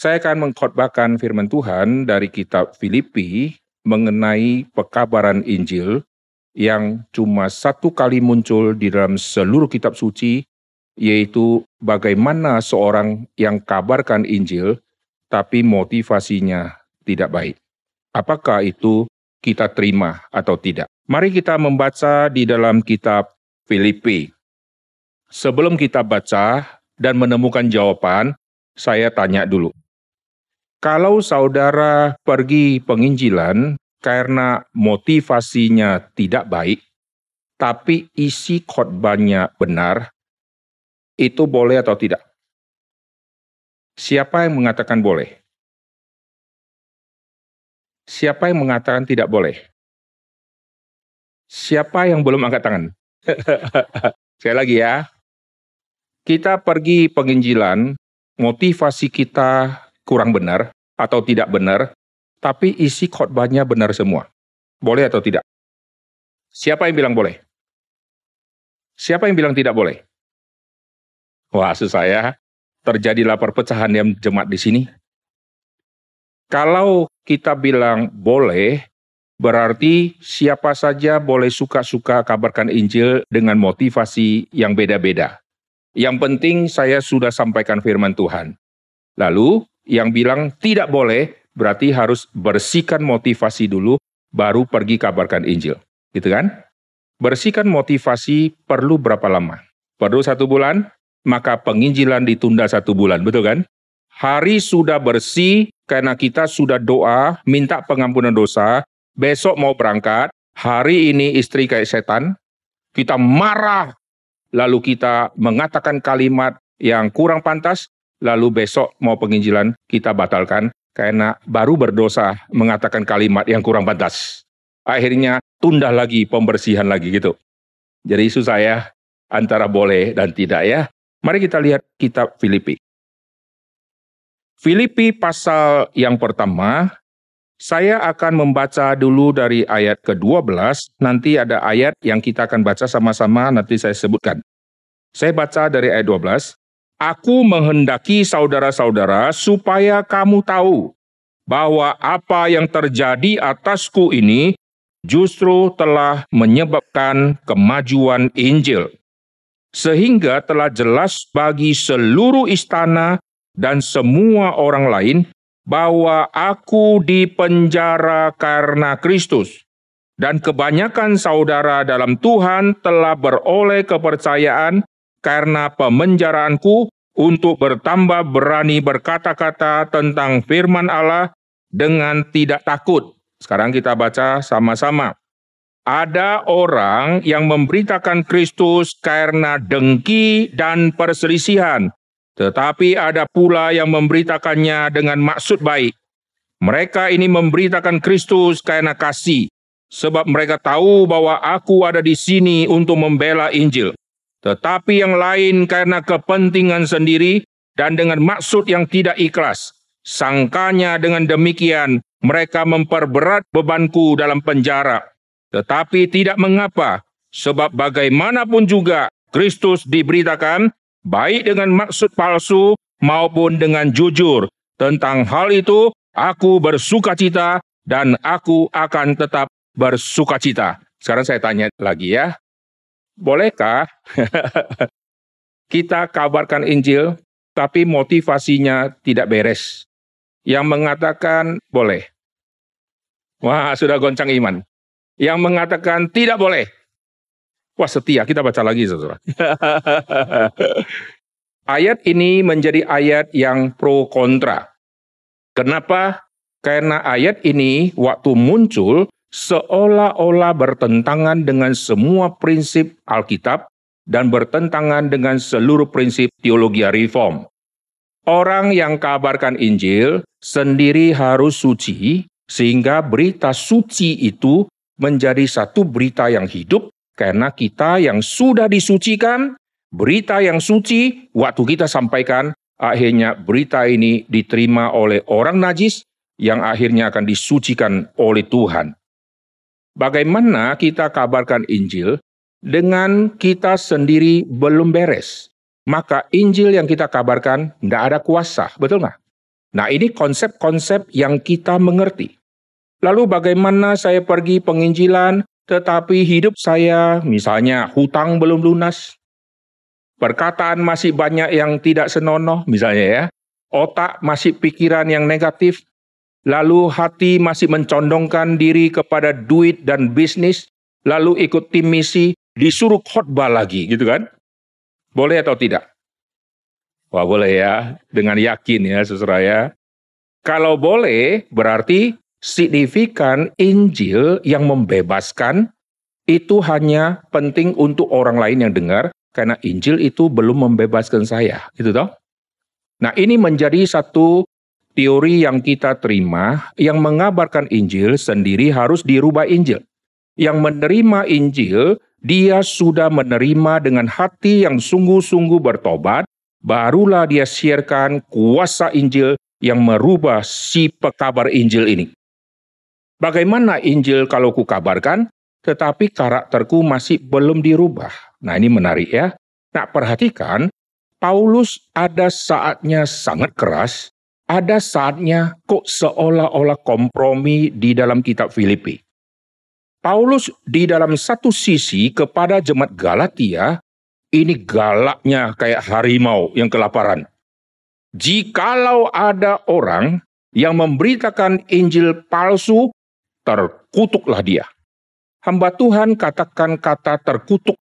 Saya akan mengkhotbahkan firman Tuhan dari kitab Filipi mengenai pekabaran Injil yang cuma satu kali muncul di dalam seluruh kitab suci, yaitu bagaimana seorang yang kabarkan Injil, tapi motivasinya tidak baik. Apakah itu kita terima atau tidak? Mari kita membaca di dalam kitab Filipi. Sebelum kita baca dan menemukan jawaban, saya tanya dulu. Kalau saudara pergi penginjilan karena motivasinya tidak baik, tapi isi khotbahnya benar, itu boleh atau tidak? Siapa yang mengatakan boleh? Siapa yang mengatakan tidak boleh? Siapa yang belum angkat tangan? Sekali lagi ya. Kita pergi penginjilan, motivasi kita kurang benar atau tidak benar, tapi isi khotbahnya benar semua. Boleh atau tidak? Siapa yang bilang boleh? Siapa yang bilang tidak boleh? Wah, susah ya. Terjadilah perpecahan yang jemaat di sini. Kalau kita bilang boleh, berarti siapa saja boleh suka-suka kabarkan Injil dengan motivasi yang beda-beda. Yang penting saya sudah sampaikan firman Tuhan. Lalu yang bilang tidak boleh, berarti harus bersihkan motivasi dulu, baru pergi kabarkan Injil. Gitu kan? Bersihkan motivasi perlu berapa lama? Perlu satu bulan, maka penginjilan ditunda satu bulan, betul kan? Hari sudah bersih karena kita sudah doa, minta pengampunan dosa, besok mau berangkat, hari ini istri kayak setan, kita marah, lalu kita mengatakan kalimat yang kurang pantas, lalu besok mau penginjilan kita batalkan, karena baru berdosa mengatakan kalimat yang kurang pantas. Akhirnya tunda lagi pembersihan lagi gitu. Jadi isu saya antara boleh dan tidak ya. Mari kita lihat kitab Filipi. Filipi pasal yang pertama, saya akan membaca dulu dari ayat ke-12, nanti ada ayat yang kita akan baca sama-sama, nanti saya sebutkan. Saya baca dari ayat 12, Aku menghendaki saudara-saudara supaya kamu tahu bahwa apa yang terjadi atasku ini justru telah menyebabkan kemajuan Injil. Sehingga telah jelas bagi seluruh istana dan semua orang lain bahwa aku dipenjara karena Kristus. Dan kebanyakan saudara dalam Tuhan telah beroleh kepercayaan karena pemenjaraanku untuk bertambah berani berkata-kata tentang firman Allah dengan tidak takut. Sekarang kita baca sama-sama. Ada orang yang memberitakan Kristus karena dengki dan perselisihan, tetapi ada pula yang memberitakannya dengan maksud baik. Mereka ini memberitakan Kristus karena kasih, sebab mereka tahu bahwa aku ada di sini untuk membela Injil tetapi yang lain karena kepentingan sendiri dan dengan maksud yang tidak ikhlas. Sangkanya dengan demikian mereka memperberat bebanku dalam penjara. Tetapi tidak mengapa, sebab bagaimanapun juga Kristus diberitakan, baik dengan maksud palsu maupun dengan jujur. Tentang hal itu, aku bersuka cita dan aku akan tetap bersuka cita. Sekarang saya tanya lagi ya, Bolehkah kita kabarkan Injil, tapi motivasinya tidak beres? Yang mengatakan boleh. Wah, sudah goncang iman. Yang mengatakan tidak boleh. Wah, setia. Kita baca lagi, saudara. ayat ini menjadi ayat yang pro kontra. Kenapa? Karena ayat ini waktu muncul seolah-olah bertentangan dengan semua prinsip Alkitab dan bertentangan dengan seluruh prinsip teologi reform. Orang yang kabarkan Injil sendiri harus suci, sehingga berita suci itu menjadi satu berita yang hidup, karena kita yang sudah disucikan, berita yang suci, waktu kita sampaikan, akhirnya berita ini diterima oleh orang najis, yang akhirnya akan disucikan oleh Tuhan. Bagaimana kita kabarkan Injil dengan kita sendiri belum beres? Maka Injil yang kita kabarkan tidak ada kuasa, betul nggak? Nah, ini konsep-konsep yang kita mengerti. Lalu bagaimana saya pergi penginjilan tetapi hidup saya misalnya hutang belum lunas, perkataan masih banyak yang tidak senonoh misalnya ya, otak masih pikiran yang negatif, lalu hati masih mencondongkan diri kepada duit dan bisnis, lalu ikut tim misi, disuruh khotbah lagi gitu kan? Boleh atau tidak? Wah boleh ya, dengan yakin ya saudara ya. Kalau boleh berarti signifikan Injil yang membebaskan itu hanya penting untuk orang lain yang dengar karena Injil itu belum membebaskan saya, gitu toh. Nah, ini menjadi satu teori yang kita terima yang mengabarkan Injil sendiri harus dirubah Injil. Yang menerima Injil, dia sudah menerima dengan hati yang sungguh-sungguh bertobat, barulah dia siarkan kuasa Injil yang merubah si pekabar Injil ini. Bagaimana Injil kalau kukabarkan, tetapi karakterku masih belum dirubah. Nah ini menarik ya. Nah perhatikan, Paulus ada saatnya sangat keras, ada saatnya kok seolah-olah kompromi di dalam kitab Filipi. Paulus di dalam satu sisi kepada jemaat Galatia, ini galaknya kayak harimau yang kelaparan. Jikalau ada orang yang memberitakan Injil palsu, terkutuklah dia. Hamba Tuhan katakan kata terkutuk,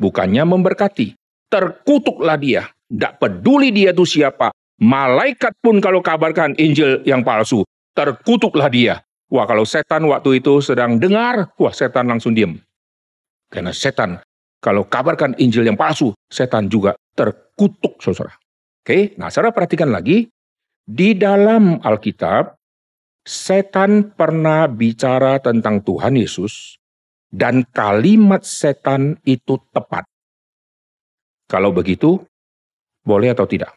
bukannya memberkati. Terkutuklah dia. Tidak peduli dia itu siapa. Malaikat pun kalau kabarkan Injil yang palsu, terkutuklah dia. Wah kalau setan waktu itu sedang dengar, wah setan langsung diam. Karena setan kalau kabarkan Injil yang palsu, setan juga terkutuk saudara. Oke, nah saudara perhatikan lagi. Di dalam Alkitab, setan pernah bicara tentang Tuhan Yesus dan kalimat setan itu tepat. Kalau begitu, boleh atau tidak?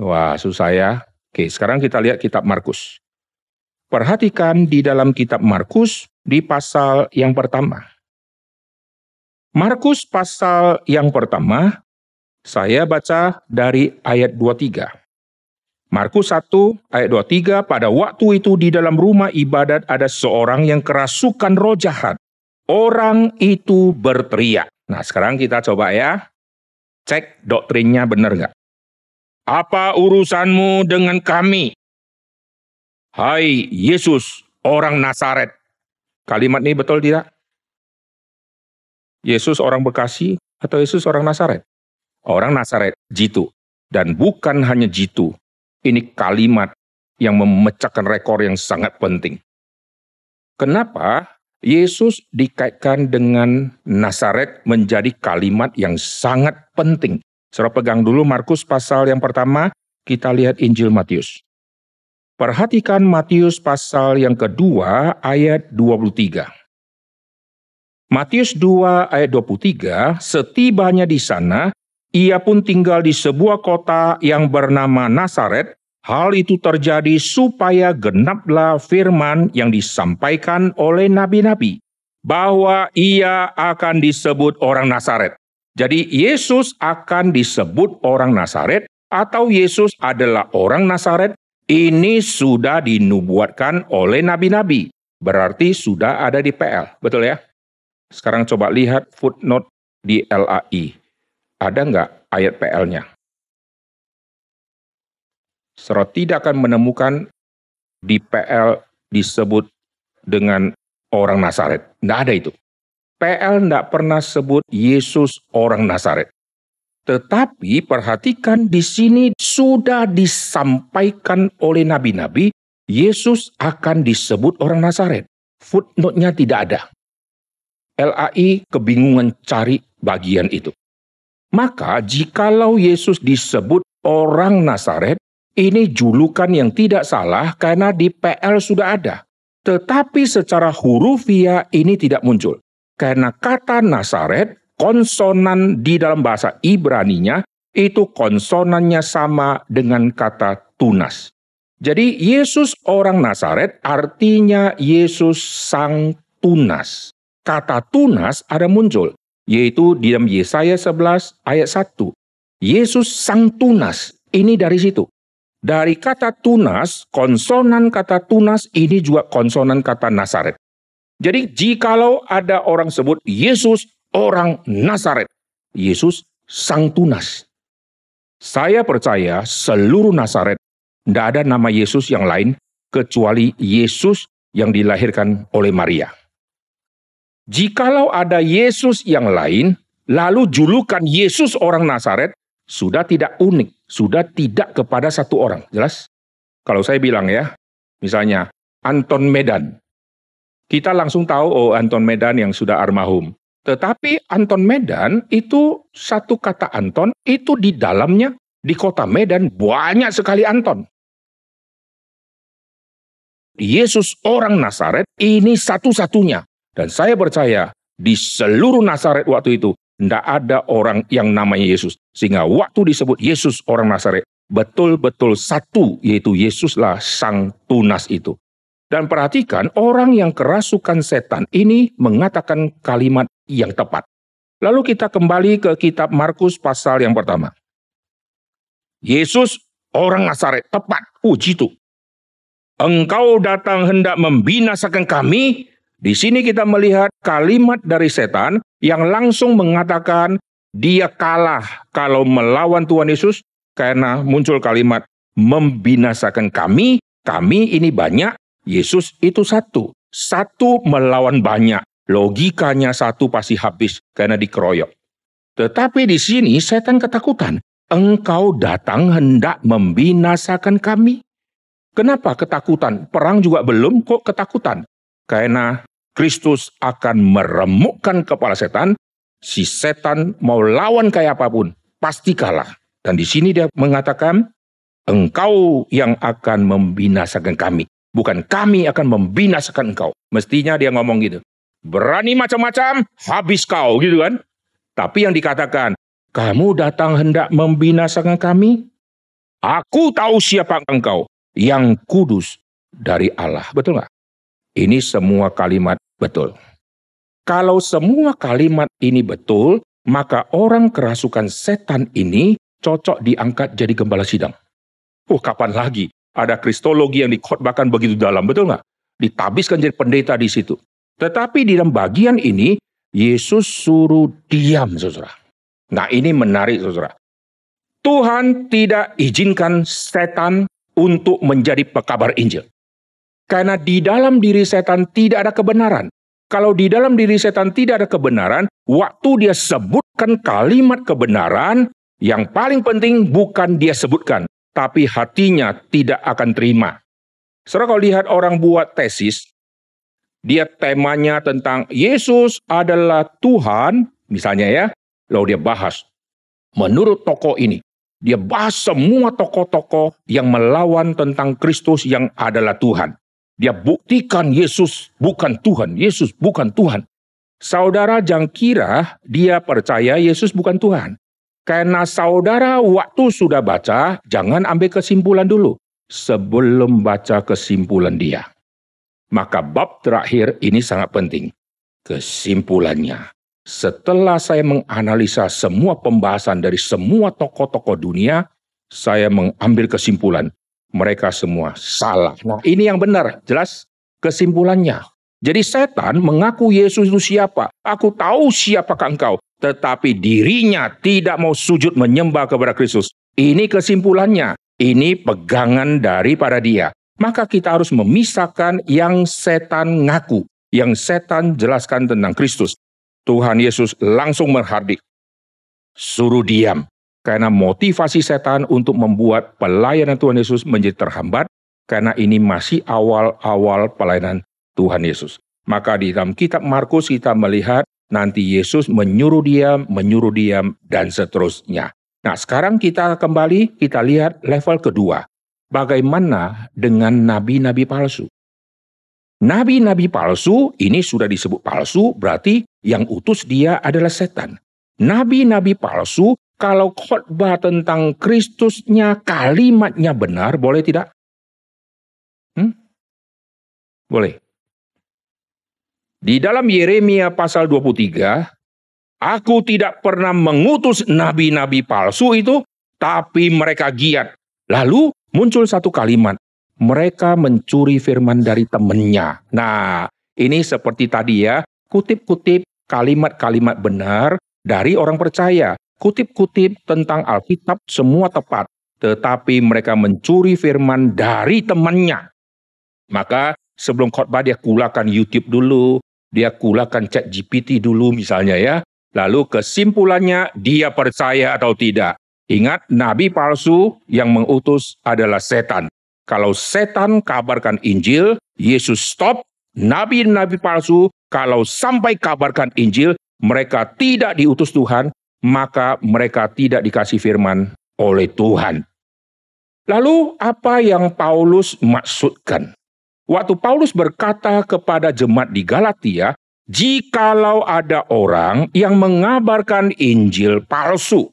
Wah, susah ya. Oke, sekarang kita lihat kitab Markus. Perhatikan di dalam kitab Markus di pasal yang pertama. Markus pasal yang pertama, saya baca dari ayat 23. Markus 1 ayat 23, pada waktu itu di dalam rumah ibadat ada seorang yang kerasukan roh jahat. Orang itu berteriak. Nah sekarang kita coba ya, cek doktrinnya benar nggak? Apa urusanmu dengan kami? Hai Yesus, orang Nazaret. Kalimat ini betul tidak? Yesus orang Bekasi atau Yesus orang Nazaret? Orang Nazaret, jitu. Dan bukan hanya jitu, ini kalimat yang memecahkan rekor yang sangat penting. Kenapa Yesus dikaitkan dengan Nazaret menjadi kalimat yang sangat penting? Saudara pegang dulu Markus pasal yang pertama, kita lihat Injil Matius. Perhatikan Matius pasal yang kedua ayat 23. Matius 2 ayat 23, setibanya di sana, ia pun tinggal di sebuah kota yang bernama Nazaret. Hal itu terjadi supaya genaplah firman yang disampaikan oleh nabi-nabi bahwa ia akan disebut orang Nazaret. Jadi Yesus akan disebut orang Nazaret atau Yesus adalah orang Nazaret ini sudah dinubuatkan oleh nabi-nabi. Berarti sudah ada di PL. Betul ya? Sekarang coba lihat footnote di LAI. Ada nggak ayat PL-nya? Saudara tidak akan menemukan di PL disebut dengan orang Nazaret. Tidak ada itu. PL tidak pernah sebut Yesus orang Nazaret. Tetapi perhatikan di sini sudah disampaikan oleh nabi-nabi, Yesus akan disebut orang Nazaret. Footnote-nya tidak ada. LAI kebingungan cari bagian itu. Maka jikalau Yesus disebut orang Nazaret, ini julukan yang tidak salah karena di PL sudah ada. Tetapi secara hurufiah ini tidak muncul. Karena kata Nazaret, konsonan di dalam bahasa Ibraninya, itu konsonannya sama dengan kata tunas. Jadi Yesus orang Nazaret artinya Yesus sang tunas. Kata tunas ada muncul yaitu di dalam Yesaya 11 ayat 1. Yesus sang tunas, ini dari situ. Dari kata tunas, konsonan kata tunas ini juga konsonan kata Nasaret. Jadi jikalau ada orang sebut Yesus orang Nasaret, Yesus sang tunas. Saya percaya seluruh Nasaret tidak ada nama Yesus yang lain kecuali Yesus yang dilahirkan oleh Maria. Jikalau ada Yesus yang lain, lalu julukan Yesus orang Nasaret sudah tidak unik, sudah tidak kepada satu orang. Jelas? Kalau saya bilang ya, misalnya Anton Medan. Kita langsung tahu oh Anton Medan yang sudah almarhum. Tetapi Anton Medan itu satu kata Anton itu di dalamnya di kota Medan banyak sekali Anton. Yesus orang Nazaret ini satu-satunya. Dan saya percaya di seluruh Nazaret waktu itu tidak ada orang yang namanya Yesus. Sehingga waktu disebut Yesus orang Nazaret betul-betul satu yaitu Yesuslah sang tunas itu. Dan perhatikan orang yang kerasukan setan ini mengatakan kalimat yang tepat. Lalu kita kembali ke kitab Markus pasal yang pertama. Yesus orang Nazaret, tepat. Oh, itu. Engkau datang hendak membinasakan kami. Di sini kita melihat kalimat dari setan yang langsung mengatakan dia kalah kalau melawan Tuhan Yesus karena muncul kalimat membinasakan kami. Kami ini banyak, Yesus itu satu. Satu melawan banyak. Logikanya satu pasti habis karena dikeroyok. Tetapi di sini setan ketakutan. Engkau datang hendak membinasakan kami. Kenapa ketakutan? Perang juga belum kok ketakutan. Karena Kristus akan meremukkan kepala setan. Si setan mau lawan kayak apa pun, pasti kalah. Dan di sini dia mengatakan, engkau yang akan membinasakan kami. Bukan kami akan membinasakan engkau. Mestinya dia ngomong gitu. Berani macam-macam, habis kau gitu kan. Tapi yang dikatakan, kamu datang hendak membinasakan kami? Aku tahu siapa engkau, yang kudus dari Allah. Betul nggak? Ini semua kalimat betul. Kalau semua kalimat ini betul, maka orang kerasukan setan ini cocok diangkat jadi gembala sidang. Oh, kapan lagi ada kristologi yang dikhotbahkan begitu dalam, betul nggak? Ditabiskan jadi pendeta di situ. Tetapi di dalam bagian ini, Yesus suruh diam, saudara. Nah ini menarik, saudara. Tuhan tidak izinkan setan untuk menjadi pekabar Injil. Karena di dalam diri setan tidak ada kebenaran. Kalau di dalam diri setan tidak ada kebenaran, waktu dia sebutkan kalimat kebenaran, yang paling penting bukan dia sebutkan, tapi hatinya tidak akan terima. Setelah kalau lihat orang buat tesis, dia temanya tentang Yesus adalah Tuhan, misalnya ya, lalu dia bahas. Menurut tokoh ini, dia bahas semua tokoh-tokoh yang melawan tentang Kristus yang adalah Tuhan. Dia buktikan Yesus bukan Tuhan, Yesus bukan Tuhan. Saudara jangan kira dia percaya Yesus bukan Tuhan. Karena saudara waktu sudah baca, jangan ambil kesimpulan dulu sebelum baca kesimpulan dia. Maka bab terakhir ini sangat penting. Kesimpulannya, setelah saya menganalisa semua pembahasan dari semua tokoh-tokoh dunia, saya mengambil kesimpulan. Mereka semua salah. Nah ini yang benar, jelas kesimpulannya. Jadi setan mengaku Yesus itu siapa? Aku tahu siapakah engkau tetapi dirinya tidak mau sujud menyembah kepada Kristus. Ini kesimpulannya. Ini pegangan daripada dia. Maka kita harus memisahkan yang setan ngaku. Yang setan jelaskan tentang Kristus. Tuhan Yesus langsung menghardik. Suruh diam. Karena motivasi setan untuk membuat pelayanan Tuhan Yesus menjadi terhambat. Karena ini masih awal-awal pelayanan Tuhan Yesus. Maka di dalam kitab Markus kita melihat nanti Yesus menyuruh diam, menyuruh diam, dan seterusnya. Nah, sekarang kita kembali, kita lihat level kedua. Bagaimana dengan nabi-nabi palsu? Nabi-nabi palsu ini sudah disebut palsu, berarti yang utus dia adalah setan. Nabi-nabi palsu, kalau khotbah tentang Kristusnya, kalimatnya benar, boleh tidak? Hmm? Boleh. Di dalam Yeremia pasal 23, aku tidak pernah mengutus nabi-nabi palsu itu, tapi mereka giat. Lalu muncul satu kalimat, mereka mencuri firman dari temannya. Nah, ini seperti tadi ya, kutip-kutip kalimat-kalimat benar dari orang percaya. Kutip-kutip tentang Alkitab semua tepat, tetapi mereka mencuri firman dari temannya. Maka sebelum khotbah dia kulakan YouTube dulu, dia kulakan chat GPT dulu misalnya ya. Lalu kesimpulannya dia percaya atau tidak. Ingat, nabi palsu yang mengutus adalah setan. Kalau setan kabarkan Injil, Yesus stop. Nabi-nabi palsu kalau sampai kabarkan Injil, mereka tidak diutus Tuhan, maka mereka tidak dikasih firman oleh Tuhan. Lalu apa yang Paulus maksudkan? Waktu Paulus berkata kepada jemaat di Galatia, jikalau ada orang yang mengabarkan Injil palsu,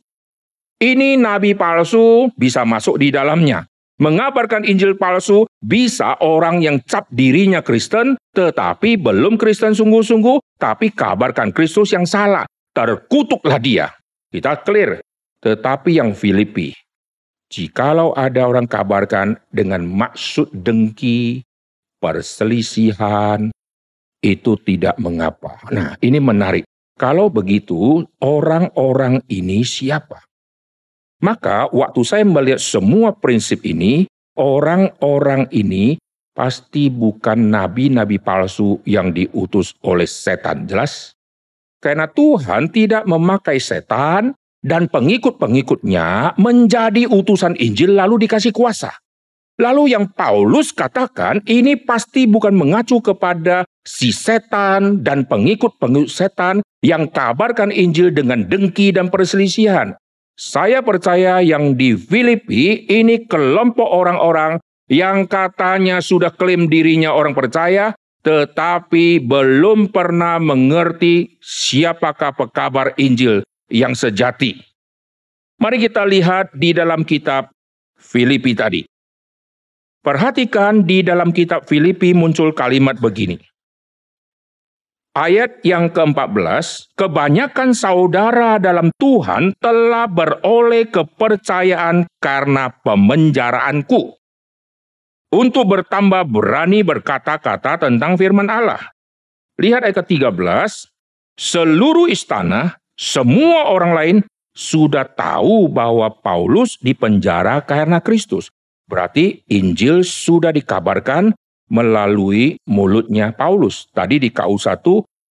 ini nabi palsu bisa masuk di dalamnya. Mengabarkan Injil palsu bisa orang yang cap dirinya Kristen tetapi belum Kristen sungguh-sungguh tapi kabarkan Kristus yang salah. Terkutuklah dia. Kita clear. Tetapi yang Filipi, jikalau ada orang kabarkan dengan maksud dengki, perselisihan, itu tidak mengapa. Nah, ini menarik. Kalau begitu, orang-orang ini siapa? Maka waktu saya melihat semua prinsip ini, orang-orang ini pasti bukan nabi-nabi palsu yang diutus oleh setan. Jelas? Karena Tuhan tidak memakai setan dan pengikut-pengikutnya menjadi utusan Injil lalu dikasih kuasa. Lalu yang Paulus katakan ini pasti bukan mengacu kepada si setan dan pengikut-pengikut setan yang kabarkan Injil dengan dengki dan perselisihan. Saya percaya yang di Filipi ini kelompok orang-orang yang katanya sudah klaim dirinya orang percaya, tetapi belum pernah mengerti siapakah pekabar Injil yang sejati. Mari kita lihat di dalam kitab Filipi tadi. Perhatikan di dalam kitab Filipi muncul kalimat begini. Ayat yang ke-14, kebanyakan saudara dalam Tuhan telah beroleh kepercayaan karena pemenjaraanku. Untuk bertambah berani berkata-kata tentang firman Allah. Lihat ayat ke-13, seluruh istana, semua orang lain sudah tahu bahwa Paulus dipenjara karena Kristus. Berarti Injil sudah dikabarkan melalui mulutnya Paulus. Tadi di KU1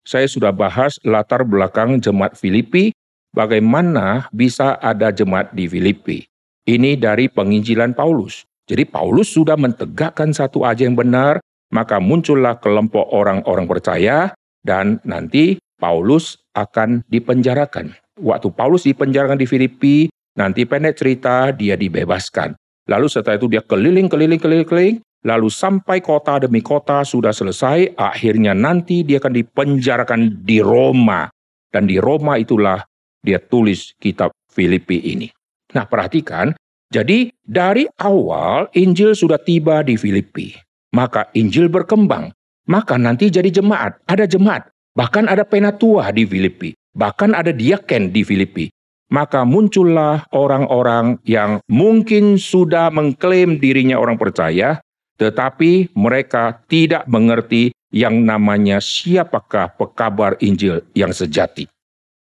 saya sudah bahas latar belakang jemaat Filipi, bagaimana bisa ada jemaat di Filipi. Ini dari penginjilan Paulus. Jadi Paulus sudah mentegakkan satu aja yang benar, maka muncullah kelompok orang-orang percaya dan nanti Paulus akan dipenjarakan. Waktu Paulus dipenjarakan di Filipi, nanti pendek cerita dia dibebaskan. Lalu setelah itu dia keliling, keliling, keliling, keliling, lalu sampai kota demi kota sudah selesai, akhirnya nanti dia akan dipenjarakan di Roma. Dan di Roma itulah dia tulis kitab Filipi ini. Nah perhatikan, jadi dari awal Injil sudah tiba di Filipi. Maka Injil berkembang. Maka nanti jadi jemaat. Ada jemaat. Bahkan ada penatua di Filipi. Bahkan ada diaken di Filipi. Maka muncullah orang-orang yang mungkin sudah mengklaim dirinya orang percaya, tetapi mereka tidak mengerti yang namanya siapakah pekabar Injil yang sejati.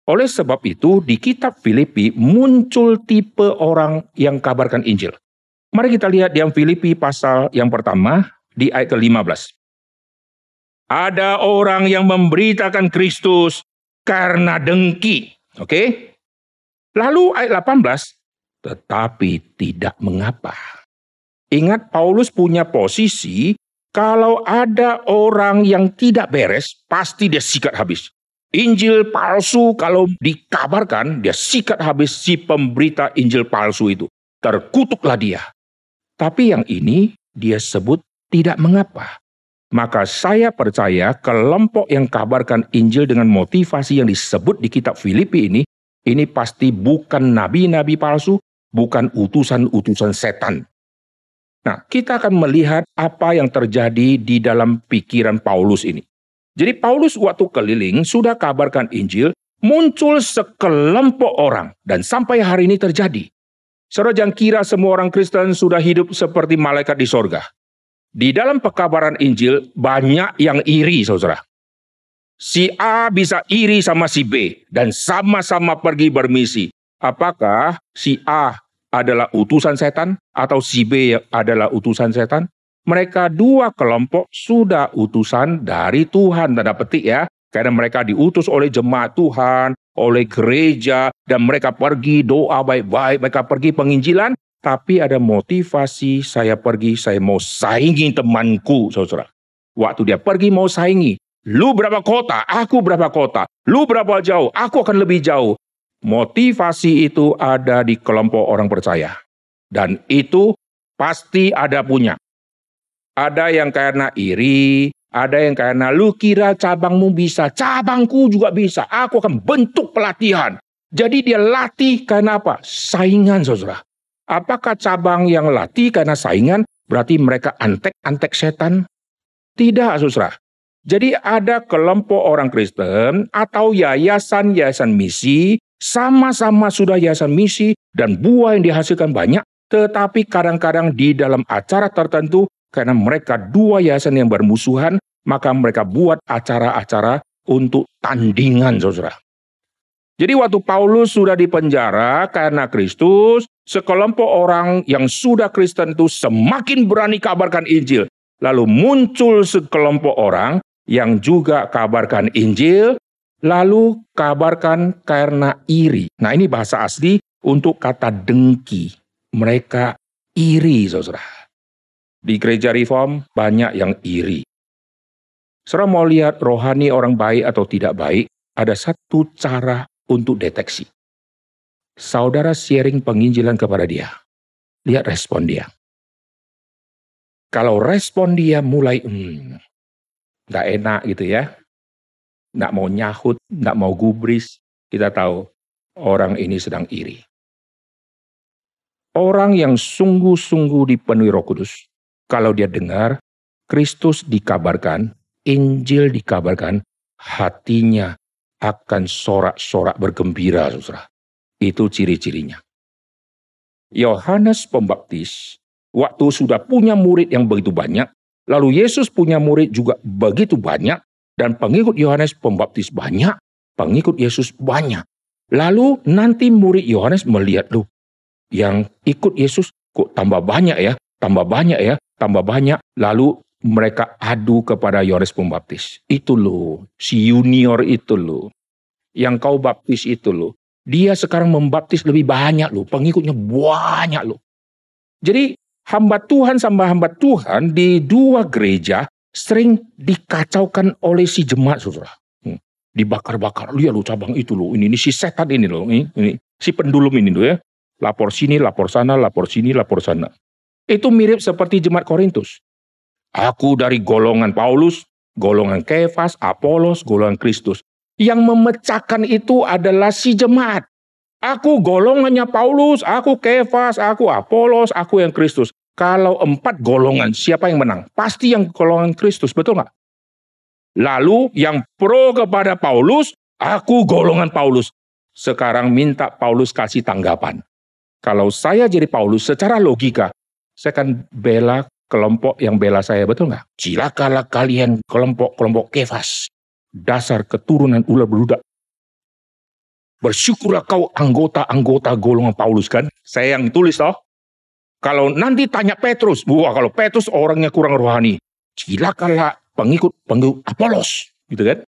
Oleh sebab itu, di kitab Filipi muncul tipe orang yang kabarkan Injil. Mari kita lihat di Filipi pasal yang pertama di ayat ke-15. Ada orang yang memberitakan Kristus karena dengki. Oke? Okay? Lalu ayat 18, tetapi tidak mengapa. Ingat Paulus punya posisi kalau ada orang yang tidak beres, pasti dia sikat habis. Injil palsu kalau dikabarkan, dia sikat habis si pemberita Injil palsu itu. Terkutuklah dia. Tapi yang ini dia sebut tidak mengapa. Maka saya percaya kelompok yang kabarkan Injil dengan motivasi yang disebut di kitab Filipi ini, ini pasti bukan nabi-nabi palsu, bukan utusan-utusan setan. Nah, kita akan melihat apa yang terjadi di dalam pikiran Paulus ini. Jadi Paulus waktu keliling sudah kabarkan Injil, muncul sekelompok orang dan sampai hari ini terjadi. Saudara jangan kira semua orang Kristen sudah hidup seperti malaikat di sorga. Di dalam pekabaran Injil banyak yang iri saudara. Si A bisa iri sama si B dan sama-sama pergi bermisi. Apakah si A adalah utusan setan atau si B adalah utusan setan? Mereka dua kelompok sudah utusan dari Tuhan. Tanda petik ya. Karena mereka diutus oleh jemaat Tuhan, oleh gereja, dan mereka pergi doa baik-baik, mereka pergi penginjilan, tapi ada motivasi saya pergi, saya mau saingi temanku, saudara. Waktu dia pergi mau saingi, lu berapa kota, aku berapa kota, lu berapa jauh, aku akan lebih jauh. Motivasi itu ada di kelompok orang percaya. Dan itu pasti ada punya. Ada yang karena iri, ada yang karena lu kira cabangmu bisa, cabangku juga bisa. Aku akan bentuk pelatihan. Jadi dia latih karena apa? Saingan saudara. Apakah cabang yang latih karena saingan berarti mereka antek-antek setan? Tidak saudara. Jadi ada kelompok orang Kristen atau yayasan-yayasan misi sama-sama sudah yayasan misi dan buah yang dihasilkan banyak, tetapi kadang-kadang di dalam acara tertentu karena mereka dua yayasan yang bermusuhan, maka mereka buat acara-acara untuk tandingan, saudara. Jadi waktu Paulus sudah dipenjara karena Kristus, sekelompok orang yang sudah Kristen itu semakin berani kabarkan Injil. Lalu muncul sekelompok orang yang juga kabarkan Injil, lalu kabarkan karena iri. Nah ini bahasa asli untuk kata dengki. Mereka iri, saudara. Di gereja reform banyak yang iri. Saudara mau lihat rohani orang baik atau tidak baik, ada satu cara untuk deteksi. Saudara sharing penginjilan kepada dia. Lihat respon dia. Kalau respon dia mulai, hmm, gak enak gitu ya. Gak mau nyahut, gak mau gubris. Kita tahu orang ini sedang iri. Orang yang sungguh-sungguh dipenuhi roh kudus, kalau dia dengar Kristus dikabarkan, Injil dikabarkan, hatinya akan sorak-sorak bergembira, saudara. Itu ciri-cirinya. Yohanes Pembaptis, waktu sudah punya murid yang begitu banyak, lalu Yesus punya murid juga begitu banyak, dan pengikut Yohanes Pembaptis banyak, pengikut Yesus banyak. Lalu nanti murid Yohanes melihat, loh, yang ikut Yesus kok tambah banyak ya, tambah banyak ya, tambah banyak, lalu mereka adu kepada Yohanes Pembaptis. Itu loh, si junior itu loh. Yang kau baptis itu loh. Dia sekarang membaptis lebih banyak loh, pengikutnya banyak loh. Jadi hamba Tuhan sama hamba Tuhan di dua gereja sering dikacaukan oleh si jemaat saudara. Hmm. Dibakar-bakar, lihat loh cabang itu loh, ini, ini si setan ini loh, ini, ini si pendulum ini loh ya. Lapor sini, lapor sana, lapor sini, lapor sana. Itu mirip seperti jemaat Korintus. Aku dari golongan Paulus, golongan Kefas, Apolos, golongan Kristus. Yang memecahkan itu adalah si jemaat. Aku golongannya Paulus, aku Kefas, aku Apolos, aku yang Kristus. Kalau empat golongan, siapa yang menang? Pasti yang golongan Kristus, betul nggak? Lalu yang pro kepada Paulus, aku golongan Paulus. Sekarang minta Paulus kasih tanggapan. Kalau saya jadi Paulus, secara logika, saya akan bela kelompok yang bela saya, betul nggak? Cilakalah kalian kelompok-kelompok kefas. Dasar keturunan ular beludak. Bersyukurlah kau anggota-anggota golongan Paulus kan? Saya yang tulis toh. Kalau nanti tanya Petrus, wah kalau Petrus orangnya kurang rohani. Cilakalah pengikut-pengikut Apolos. Gitu kan?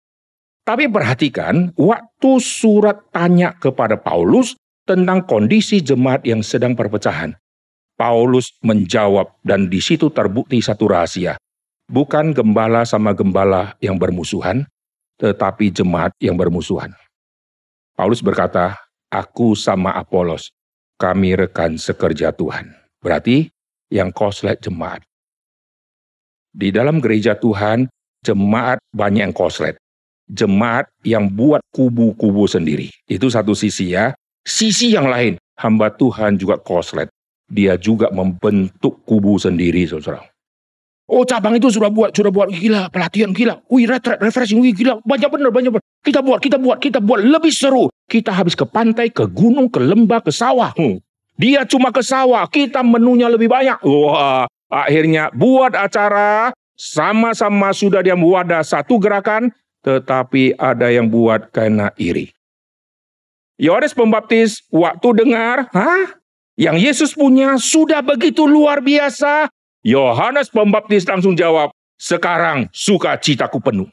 Tapi perhatikan, waktu surat tanya kepada Paulus tentang kondisi jemaat yang sedang perpecahan. Paulus menjawab dan di situ terbukti satu rahasia. Bukan gembala sama gembala yang bermusuhan, tetapi jemaat yang bermusuhan. Paulus berkata, aku sama Apolos, kami rekan sekerja Tuhan. Berarti yang koslet jemaat. Di dalam gereja Tuhan, jemaat banyak yang koslet. Jemaat yang buat kubu-kubu sendiri. Itu satu sisi ya. Sisi yang lain, hamba Tuhan juga koslet dia juga membentuk kubu sendiri, saudara. Oh cabang itu sudah buat, sudah buat gila, pelatihan gila, wih retret, refreshing, wih gila, banyak bener, banyak bener. Kita buat, kita buat, kita buat lebih seru. Kita habis ke pantai, ke gunung, ke lembah, ke sawah. Hmm. Dia cuma ke sawah, kita menunya lebih banyak. Wah, akhirnya buat acara, sama-sama sudah dia wadah satu gerakan, tetapi ada yang buat karena iri. Yohanes Pembaptis waktu dengar, hah? Yang Yesus punya sudah begitu luar biasa. Yohanes Pembaptis langsung jawab, sekarang sukacitaku penuh.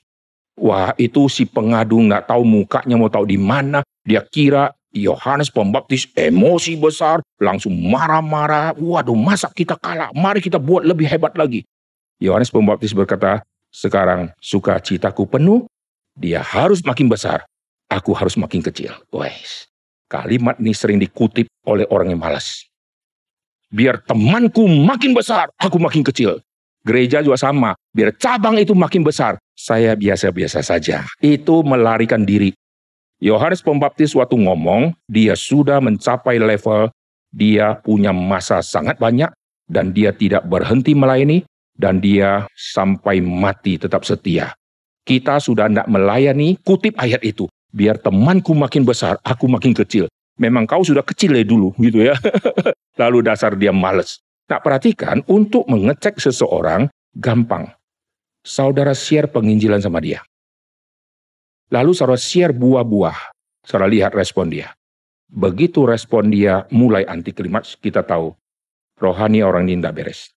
Wah itu si pengadu nggak tahu mukanya mau tahu di mana. Dia kira Yohanes Pembaptis emosi besar, langsung marah-marah. Waduh, masa kita kalah? Mari kita buat lebih hebat lagi. Yohanes Pembaptis berkata, sekarang sukacitaku penuh, dia harus makin besar, aku harus makin kecil. Wes, kalimat ini sering dikutip oleh orang yang malas. Biar temanku makin besar, aku makin kecil. Gereja juga sama, biar cabang itu makin besar, saya biasa-biasa saja. Itu melarikan diri Yohanes Pembaptis waktu ngomong, dia sudah mencapai level dia punya masa sangat banyak dan dia tidak berhenti melayani dan dia sampai mati tetap setia. Kita sudah tidak melayani, kutip ayat itu. Biar temanku makin besar, aku makin kecil. Memang kau sudah kecil ya dulu, gitu ya. Lalu dasar dia males. Nah perhatikan, untuk mengecek seseorang, gampang. Saudara share penginjilan sama dia. Lalu saudara share buah-buah. Saudara lihat respon dia. Begitu respon dia mulai anti klimaks, kita tahu rohani orang ini tidak beres.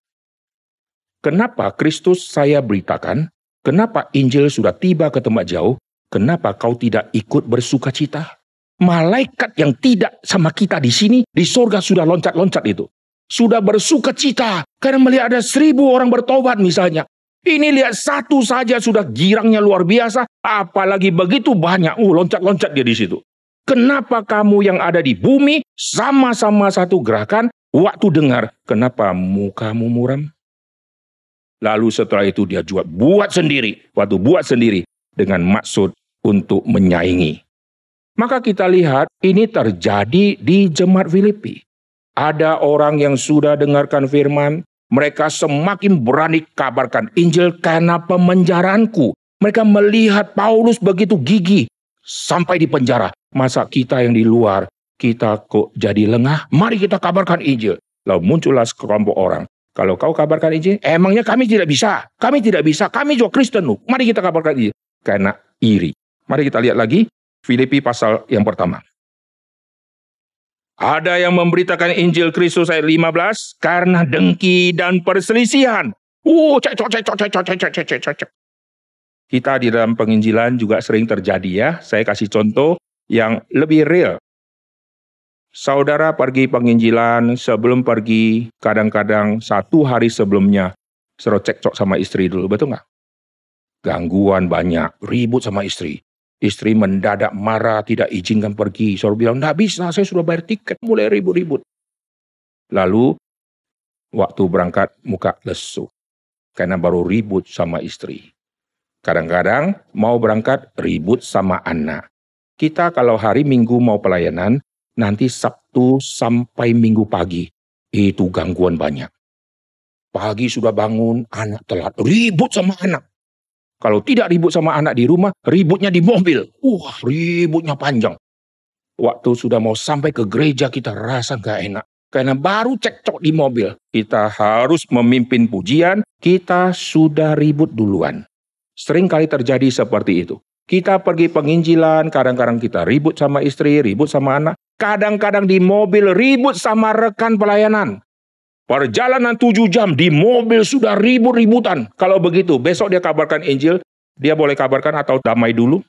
Kenapa Kristus saya beritakan? Kenapa Injil sudah tiba ke tempat jauh? Kenapa kau tidak ikut bersuka cita? Malaikat yang tidak sama kita di sini, di sorga sudah loncat-loncat itu. Sudah bersuka cita karena melihat ada seribu orang bertobat misalnya. Ini lihat satu saja sudah girangnya luar biasa, apalagi begitu banyak. Uh, loncat-loncat dia di situ. Kenapa kamu yang ada di bumi sama-sama satu gerakan, waktu dengar, kenapa mukamu muram? Lalu setelah itu dia juga buat sendiri. Waktu buat sendiri dengan maksud untuk menyaingi. Maka kita lihat ini terjadi di jemaat Filipi. Ada orang yang sudah dengarkan firman, mereka semakin berani kabarkan Injil karena pemenjaranku. Mereka melihat Paulus begitu gigih sampai di penjara. Masa kita yang di luar, kita kok jadi lengah? Mari kita kabarkan Injil. Lalu muncullah sekelompok orang. Kalau kau kabarkan Injil, emangnya kami tidak bisa. Kami tidak bisa, kami juga Kristen. Mari kita kabarkan Injil. Karena iri. Mari kita lihat lagi Filipi pasal yang pertama. Ada yang memberitakan Injil Kristus ayat 15 karena dengki dan perselisihan. Uh, cekcok, cekcok, cekcok, cekcok, cekcok, cekcok. Kita di dalam penginjilan juga sering terjadi ya. Saya kasih contoh yang lebih real. Saudara pergi penginjilan sebelum pergi, kadang-kadang satu hari sebelumnya, suruh cekcok sama istri dulu, betul nggak? Gangguan banyak, ribut sama istri. Istri mendadak marah, tidak izinkan pergi. Saudara bilang, tidak bisa, saya sudah bayar tiket, mulai ribut-ribut. Lalu, waktu berangkat, muka lesu. Karena baru ribut sama istri. Kadang-kadang mau berangkat, ribut sama anak. Kita kalau hari Minggu mau pelayanan, nanti Sabtu sampai Minggu pagi, itu gangguan banyak. Pagi sudah bangun, anak telat, ribut sama anak. Kalau tidak ribut sama anak di rumah, ributnya di mobil. Wah, ributnya panjang. Waktu sudah mau sampai ke gereja kita rasa gak enak. Karena baru cekcok di mobil. Kita harus memimpin pujian, kita sudah ribut duluan. Sering kali terjadi seperti itu. Kita pergi penginjilan, kadang-kadang kita ribut sama istri, ribut sama anak. Kadang-kadang di mobil ribut sama rekan pelayanan. Perjalanan tujuh jam di mobil sudah ribut-ributan. Kalau begitu, besok dia kabarkan Injil, dia boleh kabarkan atau damai dulu?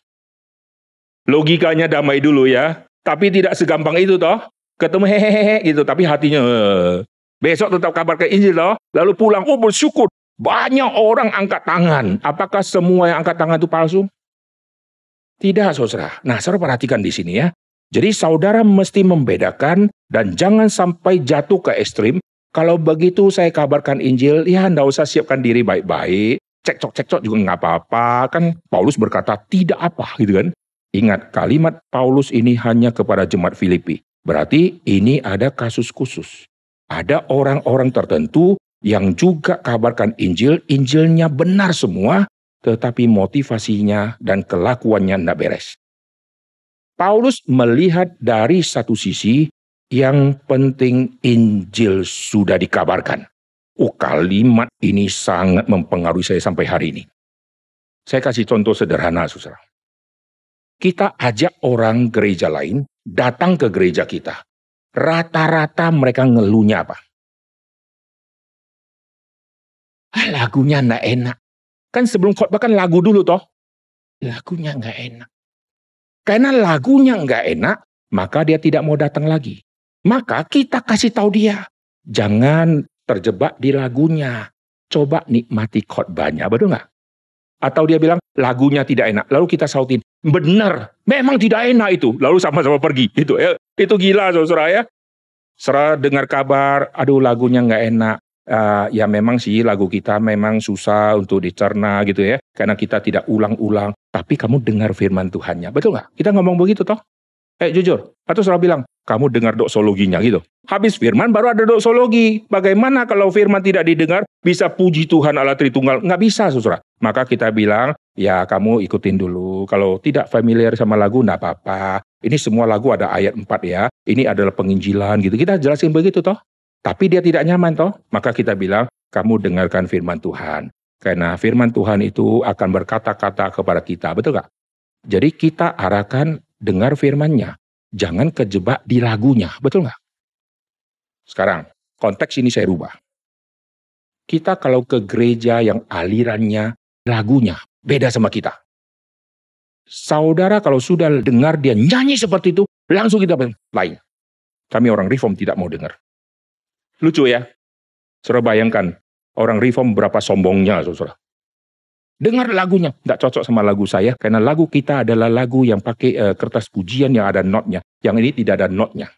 Logikanya damai dulu ya. Tapi tidak segampang itu toh. Ketemu hehehe gitu, tapi hatinya eh. besok tetap kabarkan Injil toh. Lalu pulang, oh bersyukur. Banyak orang angkat tangan. Apakah semua yang angkat tangan itu palsu? Tidak, saudara. Nah, saudara perhatikan di sini ya. Jadi saudara mesti membedakan dan jangan sampai jatuh ke ekstrim kalau begitu saya kabarkan Injil, ya ndak usah siapkan diri baik-baik. Cekcok-cekcok juga nggak apa-apa. Kan Paulus berkata tidak apa gitu kan. Ingat kalimat Paulus ini hanya kepada jemaat Filipi. Berarti ini ada kasus khusus. Ada orang-orang tertentu yang juga kabarkan Injil, Injilnya benar semua, tetapi motivasinya dan kelakuannya tidak beres. Paulus melihat dari satu sisi Yang penting Injil sudah dikabarkan. Oh kalimat ini sangat mempengaruhi saya sampai hari ini. Saya kasih contoh sederhana, saudara. Kita ajak orang gereja lain datang ke gereja kita. Rata-rata mereka ngeluhnya apa? Ah, lagunya enggak enak. Kan sebelum khotbah kan lagu dulu toh. Lagunya enggak enak. Karena lagunya enggak enak, maka dia tidak mau datang lagi. Maka kita kasih tahu dia, jangan terjebak di lagunya. Coba nikmati khotbahnya, betul nggak? Atau dia bilang lagunya tidak enak, lalu kita sautin, benar, memang tidak enak itu, lalu sama-sama pergi. Itu ya, itu gila saudara ya. Serah dengar kabar, aduh lagunya nggak enak. Uh, ya memang sih lagu kita memang susah untuk dicerna gitu ya, karena kita tidak ulang-ulang. Tapi kamu dengar firman Tuhannya, betul nggak? Kita ngomong begitu toh? Eh jujur, atau saudara bilang, kamu dengar doksologinya gitu. Habis firman baru ada doksologi. Bagaimana kalau firman tidak didengar, bisa puji Tuhan Allah Tritunggal? Nggak bisa, saudara. Maka kita bilang, ya kamu ikutin dulu. Kalau tidak familiar sama lagu, nggak apa-apa. Ini semua lagu ada ayat 4 ya. Ini adalah penginjilan gitu. Kita jelasin begitu toh. Tapi dia tidak nyaman toh. Maka kita bilang, kamu dengarkan firman Tuhan. Karena firman Tuhan itu akan berkata-kata kepada kita. Betul nggak? Jadi kita arahkan dengar firmannya. Jangan kejebak di lagunya, betul nggak? Sekarang, konteks ini saya rubah. Kita kalau ke gereja yang alirannya, lagunya beda sama kita. Saudara kalau sudah dengar dia nyanyi seperti itu, langsung kita lain. Kami orang reform tidak mau dengar. Lucu ya? Saudara bayangkan, orang reform berapa sombongnya, saudara. Dengar lagunya, nggak cocok sama lagu saya karena lagu kita adalah lagu yang pakai uh, kertas pujian yang ada notnya. Yang ini tidak ada notnya.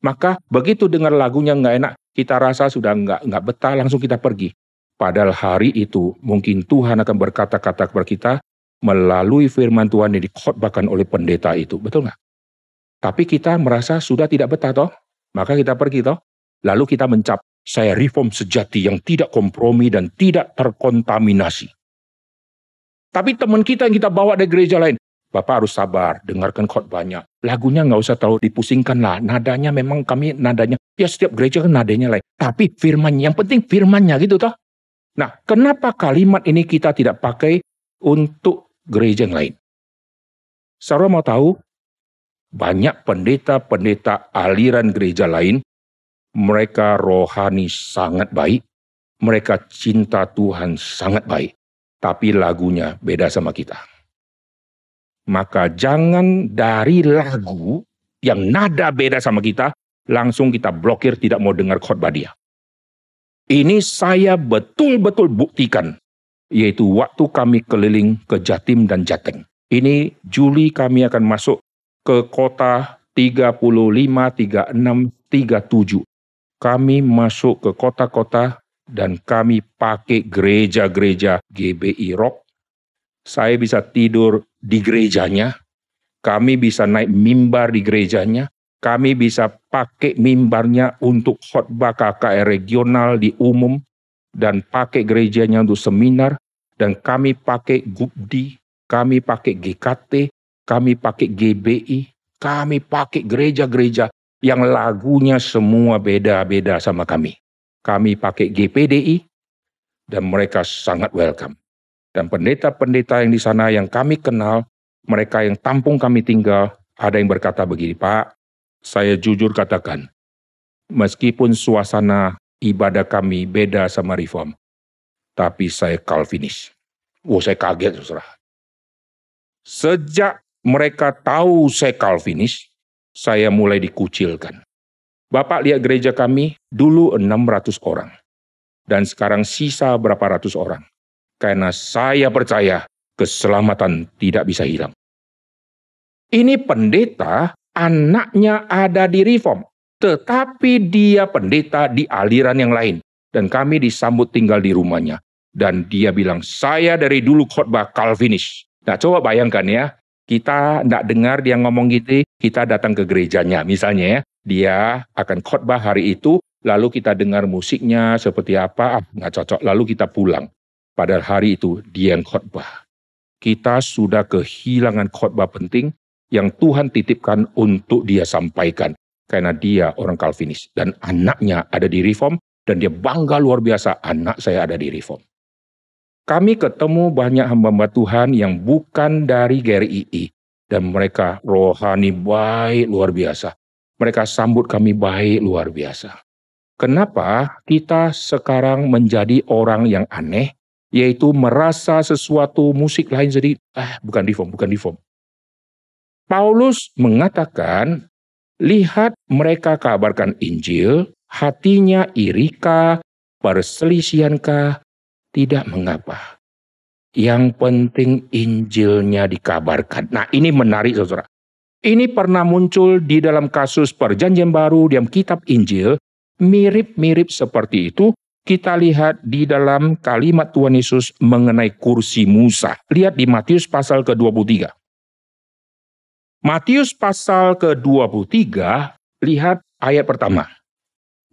Maka begitu dengar lagunya nggak enak, kita rasa sudah nggak nggak betah, langsung kita pergi. Padahal hari itu mungkin Tuhan akan berkata-kata kepada kita melalui firman Tuhan yang dikhotbahkan oleh pendeta itu. Betul nggak? Tapi kita merasa sudah tidak betah toh, maka kita pergi toh. Lalu kita mencap, saya reform sejati yang tidak kompromi dan tidak terkontaminasi. Tapi teman kita yang kita bawa dari gereja lain, Bapak harus sabar, dengarkan khotbahnya. Lagunya nggak usah terlalu dipusingkan lah. Nadanya memang kami nadanya, ya setiap gereja kan nadanya lain. Tapi firmannya, yang penting firmannya gitu toh. Nah, kenapa kalimat ini kita tidak pakai untuk gereja yang lain? Saudara mau tahu? Banyak pendeta-pendeta aliran gereja lain, mereka rohani sangat baik, mereka cinta Tuhan sangat baik tapi lagunya beda sama kita. Maka jangan dari lagu yang nada beda sama kita, langsung kita blokir tidak mau dengar khotbah dia. Ini saya betul-betul buktikan, yaitu waktu kami keliling ke Jatim dan Jateng. Ini Juli kami akan masuk ke kota 35, 36, 37. Kami masuk ke kota-kota dan kami pakai gereja-gereja GBI Rock. Saya bisa tidur di gerejanya, kami bisa naik mimbar di gerejanya, kami bisa pakai mimbarnya untuk khotbah KKR regional di umum, dan pakai gerejanya untuk seminar, dan kami pakai GUPDI, kami pakai GKT, kami pakai GBI, kami pakai gereja-gereja yang lagunya semua beda-beda sama kami. Kami pakai GPDI dan mereka sangat welcome. Dan pendeta-pendeta yang di sana yang kami kenal, mereka yang tampung kami tinggal, ada yang berkata begini, Pak, saya jujur katakan, meskipun suasana ibadah kami beda sama reform, tapi saya Calvinis. Oh, saya kaget, saudara. Sejak mereka tahu saya Calvinis, saya mulai dikucilkan. Bapak lihat gereja kami, dulu 600 orang. Dan sekarang sisa berapa ratus orang. Karena saya percaya keselamatan tidak bisa hilang. Ini pendeta, anaknya ada di reform. Tetapi dia pendeta di aliran yang lain. Dan kami disambut tinggal di rumahnya. Dan dia bilang, saya dari dulu khotbah Calvinis. Nah coba bayangkan ya, kita tidak dengar dia ngomong gitu, kita datang ke gerejanya misalnya ya dia akan khotbah hari itu, lalu kita dengar musiknya seperti apa, ah, nggak cocok, lalu kita pulang. Padahal hari itu dia yang khotbah. Kita sudah kehilangan khotbah penting yang Tuhan titipkan untuk dia sampaikan. karena dia orang Calvinis dan anaknya ada di Reform dan dia bangga luar biasa anak saya ada di Reform. Kami ketemu banyak hamba Tuhan yang bukan dari GRII dan mereka rohani baik luar biasa. Mereka sambut kami baik luar biasa. Kenapa kita sekarang menjadi orang yang aneh, yaitu merasa sesuatu musik lain jadi, ah bukan reform, bukan reform. Paulus mengatakan Lihat mereka kabarkan Injil, hatinya irika, perselisihankah, tidak mengapa. Yang penting Injilnya dikabarkan. Nah ini menarik saudara. Ini pernah muncul di dalam kasus perjanjian baru dalam kitab Injil. Mirip-mirip seperti itu kita lihat di dalam kalimat Tuhan Yesus mengenai kursi Musa. Lihat di Matius pasal ke-23. Matius pasal ke-23, lihat ayat pertama.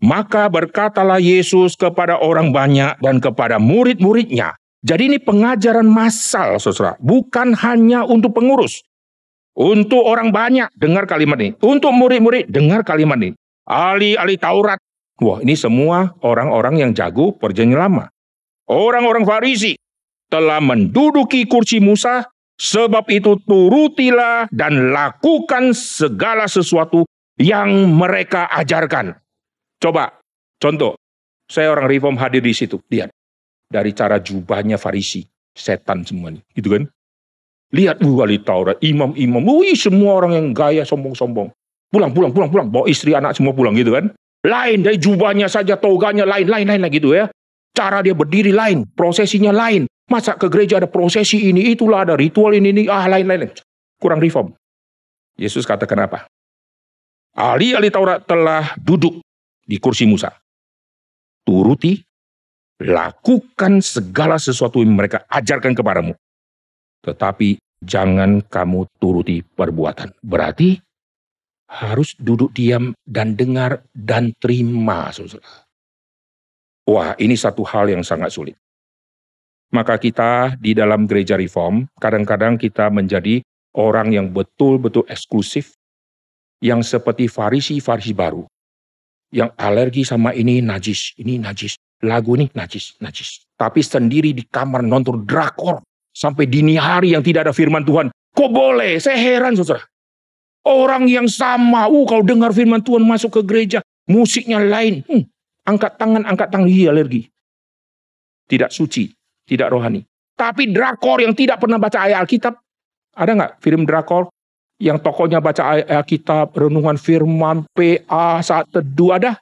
Maka berkatalah Yesus kepada orang banyak dan kepada murid-muridnya. Jadi ini pengajaran massal, saudara. Bukan hanya untuk pengurus. Untuk orang banyak, dengar kalimat ini. Untuk murid-murid, dengar kalimat ini. Ahli-ahli Taurat. Wah, ini semua orang-orang yang jago perjanjian lama. Orang-orang Farisi telah menduduki kursi Musa Sebab itu turutilah dan lakukan segala sesuatu yang mereka ajarkan. Coba, contoh. Saya orang reform hadir di situ. Lihat. Dari cara jubahnya Farisi. Setan semua nih. Gitu kan. Lihat uh, wali Taurat, imam-imam. Wih, semua orang yang gaya sombong-sombong. Pulang, pulang, pulang, pulang. Bawa istri, anak semua pulang gitu kan. Lain dari jubahnya saja, toganya lain, lain, lain, lain gitu ya. Cara dia berdiri lain, prosesinya lain. Masa ke gereja ada prosesi ini, itulah ada ritual ini, ini ah lain-lain. Kurang reform. Yesus kata kenapa? Ahli-ahli Taurat telah duduk di kursi Musa. Turuti, lakukan segala sesuatu yang mereka ajarkan kepadamu. Tetapi jangan kamu turuti perbuatan. Berarti harus duduk diam dan dengar dan terima. Saudara. Wah, ini satu hal yang sangat sulit. Maka kita di dalam gereja reform, kadang-kadang kita menjadi orang yang betul-betul eksklusif, yang seperti farisi-farisi baru, yang alergi sama ini najis, ini najis, lagu ini najis, najis. Tapi sendiri di kamar nonton drakor sampai dini hari yang tidak ada firman Tuhan. Kok boleh? Saya heran saudara. Orang yang sama, uh kalau dengar firman Tuhan masuk ke gereja, musiknya lain. Hmm, angkat tangan, angkat tangan, iya alergi. Tidak suci, tidak rohani. Tapi drakor yang tidak pernah baca ayat Alkitab, ada nggak film drakor yang tokonya baca ayat Alkitab, renungan firman, PA, saat teduh ada?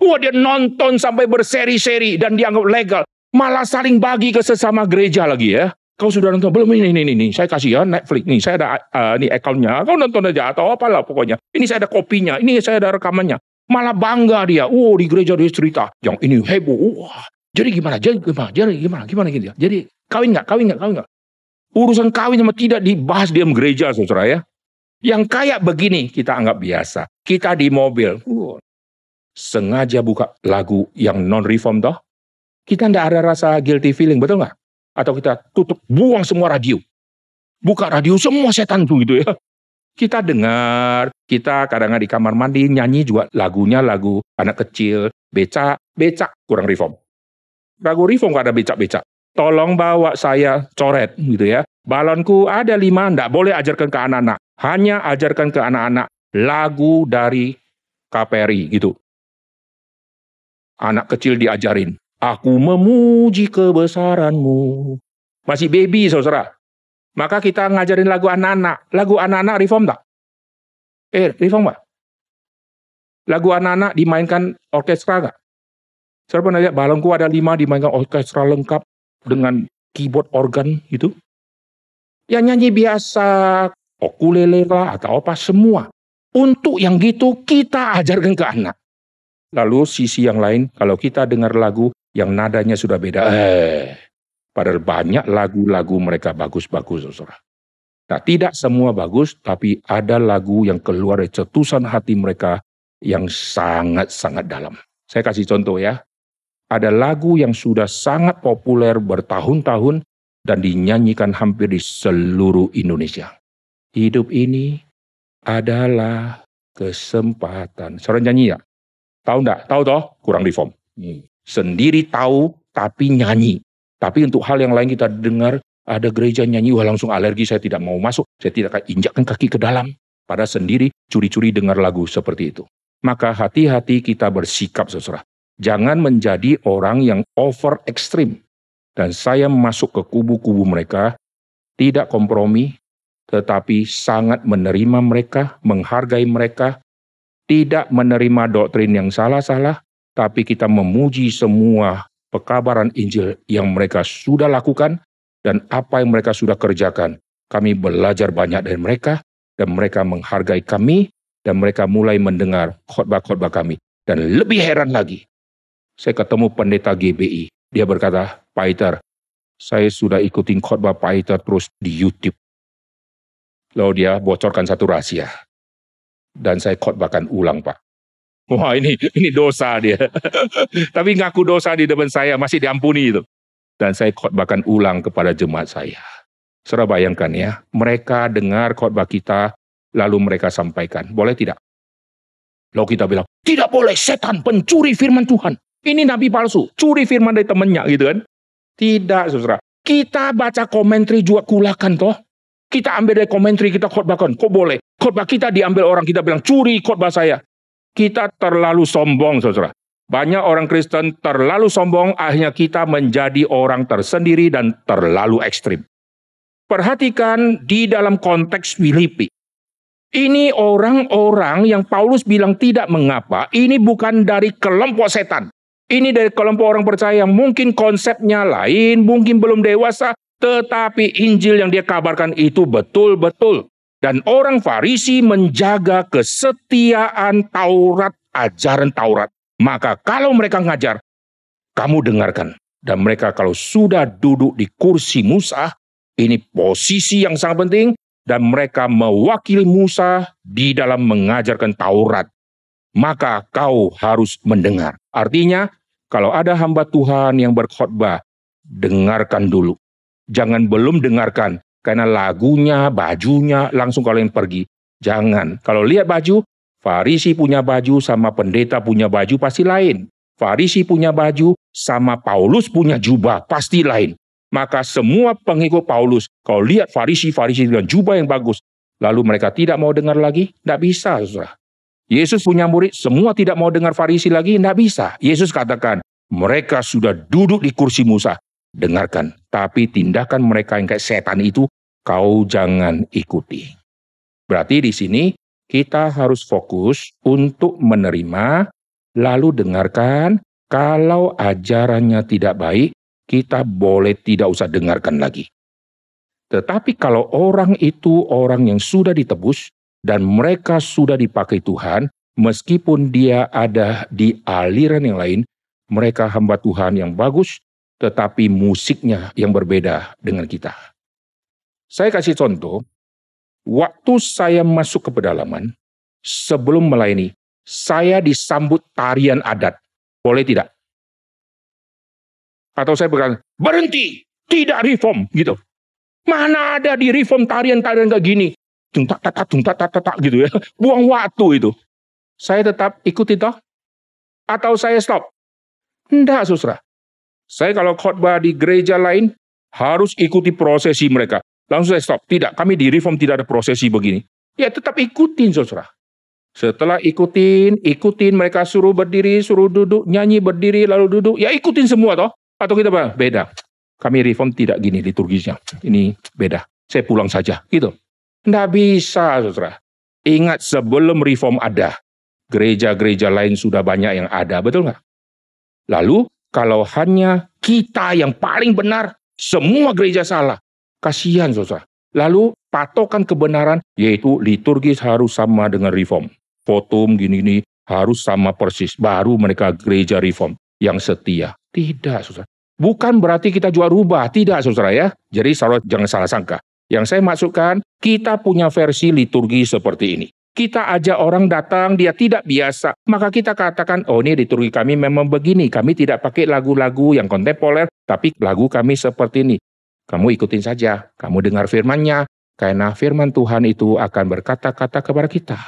Wah dia nonton sampai berseri-seri dan dianggap legal. Malah saling bagi ke sesama gereja lagi ya. Kau sudah nonton belum ini ini ini, saya kasih ya Netflix nih, saya ada uh, nih accountnya, kau nonton aja atau apalah pokoknya. Ini saya ada kopinya, ini saya ada rekamannya. Malah bangga dia, oh di gereja dia cerita, yang ini heboh, wah jadi gimana? Jadi gimana? Jadi gimana? Gimana gitu ya? Jadi kawin nggak? Kawin nggak? Kawin nggak? Urusan kawin sama tidak dibahas di gereja, saudara ya. Yang kayak begini kita anggap biasa. Kita di mobil, uh, sengaja buka lagu yang non reform toh. Kita ndak ada rasa guilty feeling, betul nggak? Atau kita tutup, buang semua radio. Buka radio semua setan tuh gitu ya. Kita dengar, kita kadang-kadang di kamar mandi nyanyi juga lagunya lagu anak kecil, becak, becak kurang reform. Ragu reform gak ada becak-becak. Tolong bawa saya coret gitu ya. Balonku ada lima, ndak boleh ajarkan ke anak-anak. Hanya ajarkan ke anak-anak lagu dari KPRI gitu. Anak kecil diajarin. Aku memuji kebesaranmu. Masih baby saudara. Maka kita ngajarin lagu anak-anak. Lagu anak-anak reform tak? Eh, reform gak? Lagu anak-anak dimainkan orkestra gak? Saya pernah lihat balonku ada lima dimainkan orkestra lengkap dengan keyboard organ itu. Yang nyanyi biasa, ukulele lah atau apa semua. Untuk yang gitu kita ajarkan ke anak. Lalu sisi yang lain, kalau kita dengar lagu yang nadanya sudah beda, eh, padahal banyak lagu-lagu mereka bagus-bagus, saudara. Nah, tidak semua bagus, tapi ada lagu yang keluar dari cetusan hati mereka yang sangat-sangat dalam. Saya kasih contoh ya ada lagu yang sudah sangat populer bertahun-tahun dan dinyanyikan hampir di seluruh Indonesia. Hidup ini adalah kesempatan. Seorang nyanyi ya? Tahu enggak? Tahu toh? Kurang reform. Hmm. Sendiri tahu tapi nyanyi. Tapi untuk hal yang lain kita dengar ada gereja nyanyi, wah langsung alergi, saya tidak mau masuk, saya tidak akan injakkan kaki ke dalam. Pada sendiri curi-curi dengar lagu seperti itu. Maka hati-hati kita bersikap saudara. Jangan menjadi orang yang over ekstrim. Dan saya masuk ke kubu-kubu mereka, tidak kompromi, tetapi sangat menerima mereka, menghargai mereka, tidak menerima doktrin yang salah-salah, tapi kita memuji semua pekabaran Injil yang mereka sudah lakukan dan apa yang mereka sudah kerjakan. Kami belajar banyak dari mereka dan mereka menghargai kami dan mereka mulai mendengar khotbah-khotbah kami. Dan lebih heran lagi, saya ketemu pendeta GBI. Dia berkata, Pak Iter, saya sudah ikutin khotbah Pak Iter terus di YouTube. Lalu dia bocorkan satu rahasia dan saya khotbahkan ulang Pak. Wah ini ini dosa dia. Tapi ngaku dosa di depan saya masih diampuni itu. Dan saya khotbahkan ulang kepada jemaat saya. Saudara bayangkan ya, mereka dengar khotbah kita, lalu mereka sampaikan. Boleh tidak? Lalu kita bilang, tidak boleh setan pencuri firman Tuhan. Ini nabi palsu, curi firman dari temannya gitu kan. Tidak saudara. Kita baca komentari juga kulakan toh. Kita ambil dari komentari, kita khotbahkan. Kok boleh? Khotbah kita diambil orang, kita bilang, curi khotbah saya. Kita terlalu sombong, saudara. Banyak orang Kristen terlalu sombong, akhirnya kita menjadi orang tersendiri dan terlalu ekstrim. Perhatikan di dalam konteks Filipi. Ini orang-orang yang Paulus bilang tidak mengapa, ini bukan dari kelompok setan. Ini dari kelompok orang percaya yang mungkin konsepnya lain, mungkin belum dewasa, tetapi Injil yang dia kabarkan itu betul-betul. Dan orang Farisi menjaga kesetiaan Taurat, ajaran Taurat. Maka kalau mereka ngajar, kamu dengarkan. Dan mereka kalau sudah duduk di kursi Musa, ini posisi yang sangat penting, dan mereka mewakili Musa di dalam mengajarkan Taurat. Maka kau harus mendengar. Artinya, kalau ada hamba Tuhan yang berkhotbah, dengarkan dulu jangan belum dengarkan karena lagunya, bajunya langsung kalian pergi. Jangan. Kalau lihat baju, Farisi punya baju sama pendeta punya baju pasti lain. Farisi punya baju sama Paulus punya jubah pasti lain. Maka semua pengikut Paulus, kalau lihat Farisi-Farisi dengan jubah yang bagus, lalu mereka tidak mau dengar lagi, tidak bisa. Saudara. Yesus punya murid, semua tidak mau dengar Farisi lagi, tidak bisa. Yesus katakan, mereka sudah duduk di kursi Musa dengarkan. Tapi tindakan mereka yang kayak setan itu, kau jangan ikuti. Berarti di sini kita harus fokus untuk menerima, lalu dengarkan. Kalau ajarannya tidak baik, kita boleh tidak usah dengarkan lagi. Tetapi kalau orang itu orang yang sudah ditebus dan mereka sudah dipakai Tuhan, meskipun dia ada di aliran yang lain, mereka hamba Tuhan yang bagus, tetapi musiknya yang berbeda dengan kita. Saya kasih contoh, waktu saya masuk ke pedalaman, sebelum melayani, saya disambut tarian adat. Boleh tidak? Atau saya berkata, berhenti, tidak reform, gitu. Mana ada di reform tarian-tarian kayak gini? Tung tak tak tung tak tak gitu ya. Buang waktu itu. Saya tetap ikuti toh? Atau saya stop? Enggak, saudara. Saya kalau khotbah di gereja lain, harus ikuti prosesi mereka. Langsung saya stop. Tidak, kami di reform tidak ada prosesi begini. Ya tetap ikutin saudara. Setelah ikutin, ikutin mereka suruh berdiri, suruh duduk, nyanyi berdiri, lalu duduk. Ya ikutin semua toh. Atau kita apa? Beda. Kami reform tidak gini liturgisnya. Ini beda. Saya pulang saja. Gitu. Tidak bisa saudara. Ingat sebelum reform ada. Gereja-gereja lain sudah banyak yang ada. Betul nggak? Lalu kalau hanya kita yang paling benar, semua gereja salah. Kasihan saudara. Lalu patokan kebenaran yaitu liturgis harus sama dengan reform. Fotum gini-gini harus sama persis. Baru mereka gereja reform yang setia. Tidak saudara. Bukan berarti kita juga rubah. Tidak saudara ya. Jadi saudara jangan salah sangka. Yang saya masukkan, kita punya versi liturgi seperti ini kita ajak orang datang, dia tidak biasa, maka kita katakan, oh ini liturgi kami memang begini, kami tidak pakai lagu-lagu yang kontemporer, tapi lagu kami seperti ini. Kamu ikutin saja, kamu dengar firmannya, karena firman Tuhan itu akan berkata-kata kepada kita.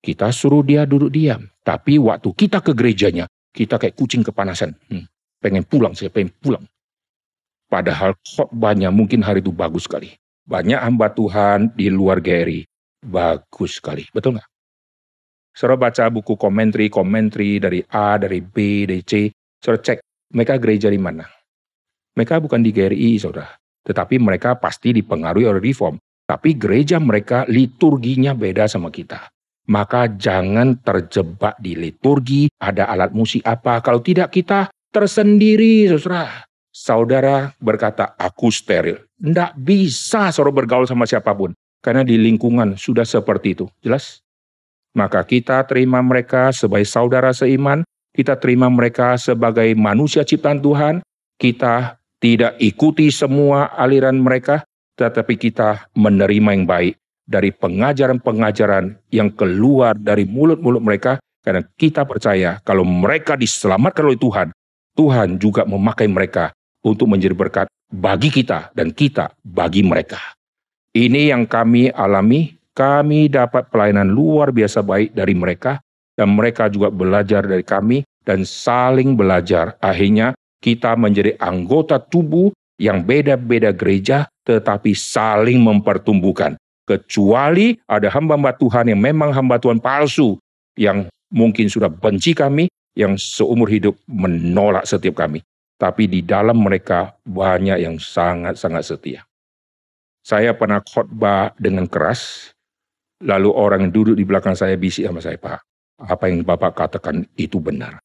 Kita suruh dia duduk diam. Tapi waktu kita ke gerejanya, kita kayak kucing kepanasan. Hmm, pengen pulang, saya pengen pulang. Padahal khotbahnya mungkin hari itu bagus sekali. Banyak hamba Tuhan di luar Gary. Bagus sekali. Betul nggak? Saudara baca buku komentari, komentari dari A, dari B, dari C. Saudara cek, mereka gereja di mana? Mereka bukan di GRI, saudara. Tetapi mereka pasti dipengaruhi oleh reform. Tapi gereja mereka liturginya beda sama kita maka jangan terjebak di liturgi, ada alat musik apa. Kalau tidak kita tersendiri, saudara. Saudara berkata, aku steril. Tidak bisa saudara bergaul sama siapa pun. Karena di lingkungan sudah seperti itu. Jelas? Maka kita terima mereka sebagai saudara seiman. Kita terima mereka sebagai manusia ciptaan Tuhan. Kita tidak ikuti semua aliran mereka. Tetapi kita menerima yang baik dari pengajaran-pengajaran yang keluar dari mulut-mulut mereka karena kita percaya kalau mereka diselamatkan oleh Tuhan, Tuhan juga memakai mereka untuk menjadi berkat bagi kita dan kita bagi mereka. Ini yang kami alami, kami dapat pelayanan luar biasa baik dari mereka dan mereka juga belajar dari kami dan saling belajar. Akhirnya kita menjadi anggota tubuh yang beda-beda gereja tetapi saling mempertumbuhkan kecuali ada hamba-hamba Tuhan yang memang hamba Tuhan palsu yang mungkin sudah benci kami, yang seumur hidup menolak setiap kami. Tapi di dalam mereka banyak yang sangat-sangat setia. Saya pernah khotbah dengan keras, lalu orang yang duduk di belakang saya bisik sama saya, Pak, apa yang Bapak katakan itu benar.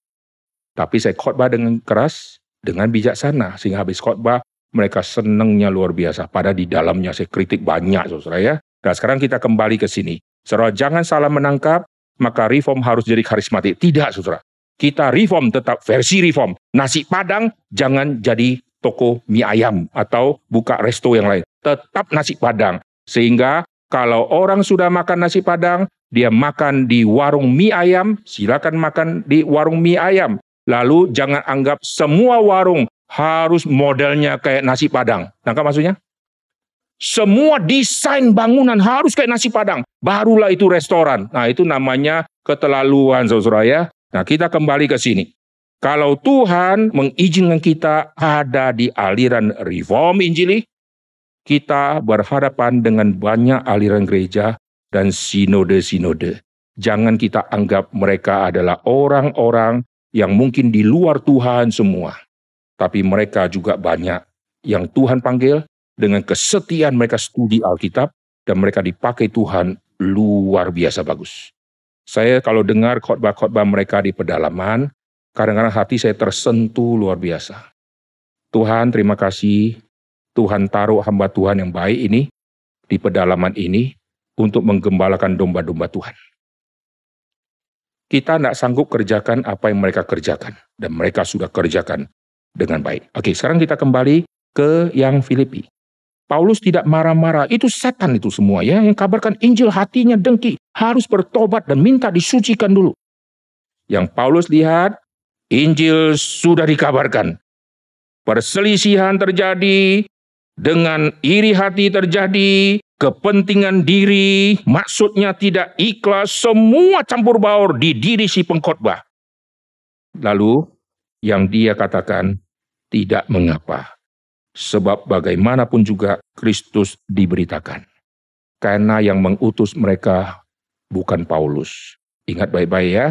Tapi saya khotbah dengan keras, dengan bijaksana, sehingga habis khotbah mereka senangnya luar biasa. Pada di dalamnya saya kritik banyak, saudara ya. Nah sekarang kita kembali ke sini. Saudara jangan salah menangkap, maka reform harus jadi karismatik. Tidak saudara. Kita reform tetap versi reform. Nasi padang jangan jadi toko mie ayam atau buka resto yang lain. Tetap nasi padang. Sehingga kalau orang sudah makan nasi padang, dia makan di warung mie ayam, silakan makan di warung mie ayam. Lalu jangan anggap semua warung harus modelnya kayak nasi padang. Nangkap maksudnya? Semua desain bangunan harus kayak nasi padang. Barulah itu restoran. Nah itu namanya keterlaluan saudara ya. Nah kita kembali ke sini. Kalau Tuhan mengizinkan kita ada di aliran reform Injili, kita berhadapan dengan banyak aliran gereja dan sinode-sinode. Jangan kita anggap mereka adalah orang-orang yang mungkin di luar Tuhan semua. Tapi mereka juga banyak yang Tuhan panggil dengan kesetiaan mereka studi Alkitab dan mereka dipakai Tuhan luar biasa bagus. Saya kalau dengar khotbah-khotbah mereka di pedalaman, kadang-kadang hati saya tersentuh luar biasa. Tuhan terima kasih, Tuhan taruh hamba Tuhan yang baik ini di pedalaman ini untuk menggembalakan domba-domba Tuhan. Kita tidak sanggup kerjakan apa yang mereka kerjakan. Dan mereka sudah kerjakan dengan baik. Oke, sekarang kita kembali ke yang Filipi. Paulus tidak marah-marah. Itu setan itu semua ya. Yang kabarkan Injil hatinya dengki. Harus bertobat dan minta disucikan dulu. Yang Paulus lihat, Injil sudah dikabarkan. Perselisihan terjadi, dengan iri hati terjadi, kepentingan diri, maksudnya tidak ikhlas, semua campur baur di diri si pengkhotbah. Lalu yang dia katakan tidak mengapa. Sebab bagaimanapun juga Kristus diberitakan. Karena yang mengutus mereka bukan Paulus. Ingat baik-baik ya.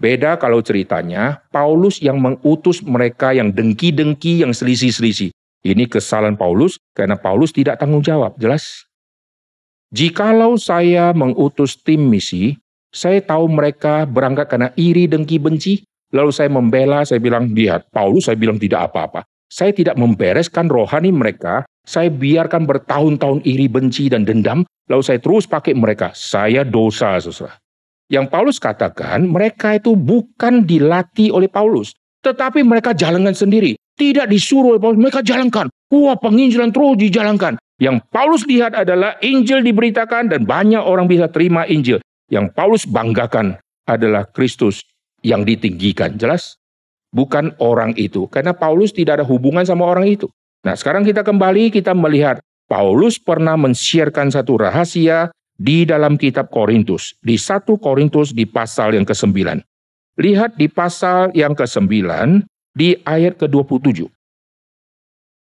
Beda kalau ceritanya, Paulus yang mengutus mereka yang dengki-dengki, yang selisih-selisih. Ini kesalahan Paulus karena Paulus tidak tanggung jawab, jelas. Jikalau saya mengutus tim misi, saya tahu mereka berangkat karena iri, dengki, benci. Lalu saya membela, saya bilang, lihat, Paulus saya bilang tidak apa-apa saya tidak membereskan rohani mereka, saya biarkan bertahun-tahun iri benci dan dendam, lalu saya terus pakai mereka. Saya dosa, saudara. Yang Paulus katakan, mereka itu bukan dilatih oleh Paulus, tetapi mereka jalankan sendiri. Tidak disuruh oleh Paulus, mereka jalankan. Wah, penginjilan terus dijalankan. Yang Paulus lihat adalah Injil diberitakan dan banyak orang bisa terima Injil. Yang Paulus banggakan adalah Kristus yang ditinggikan. Jelas? bukan orang itu. Karena Paulus tidak ada hubungan sama orang itu. Nah sekarang kita kembali kita melihat Paulus pernah men satu rahasia di dalam kitab Korintus, di 1 Korintus di pasal yang ke-9. Lihat di pasal yang ke-9 di ayat ke-27.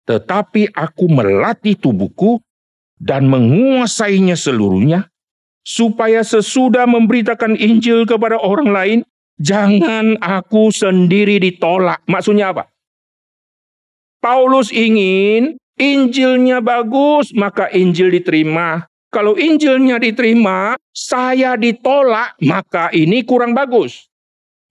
Tetapi aku melatih tubuhku dan menguasainya seluruhnya, supaya sesudah memberitakan Injil kepada orang lain, jangan aku sendiri ditolak. Maksudnya apa? Paulus ingin Injilnya bagus, maka Injil diterima. Kalau Injilnya diterima, saya ditolak, maka ini kurang bagus.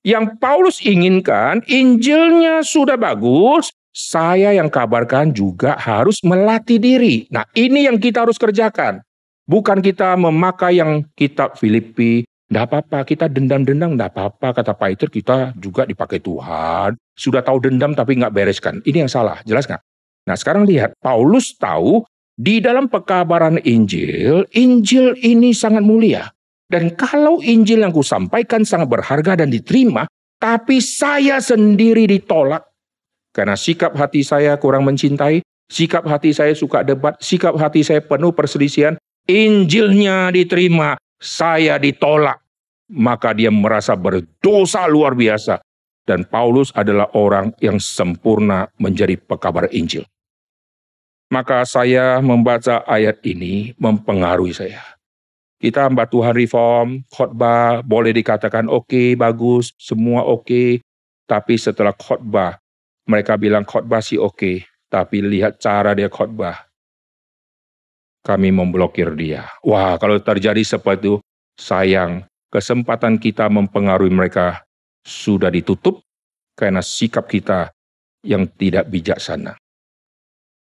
Yang Paulus inginkan, Injilnya sudah bagus, saya yang kabarkan juga harus melatih diri. Nah, ini yang kita harus kerjakan. Bukan kita memakai yang kitab Filipi, tidak apa-apa, kita dendam-dendam, tidak apa-apa. Kata Peter, kita juga dipakai Tuhan. Sudah tahu dendam tapi nggak bereskan. Ini yang salah, jelas nggak? Nah sekarang lihat, Paulus tahu di dalam pekabaran Injil, Injil ini sangat mulia. Dan kalau Injil yang kusampaikan sangat berharga dan diterima, tapi saya sendiri ditolak. Karena sikap hati saya kurang mencintai, sikap hati saya suka debat, sikap hati saya penuh perselisihan, Injilnya diterima, saya ditolak. Maka dia merasa berdosa luar biasa. Dan Paulus adalah orang yang sempurna menjadi pekabar Injil. Maka saya membaca ayat ini mempengaruhi saya. Kita hamba Tuhan reform, khotbah boleh dikatakan oke, okay, bagus, semua oke. Okay. Tapi setelah khotbah, mereka bilang khotbah sih oke. Okay, tapi lihat cara dia khotbah. Kami memblokir dia. Wah, kalau terjadi seperti itu, sayang. Kesempatan kita mempengaruhi mereka sudah ditutup karena sikap kita yang tidak bijaksana.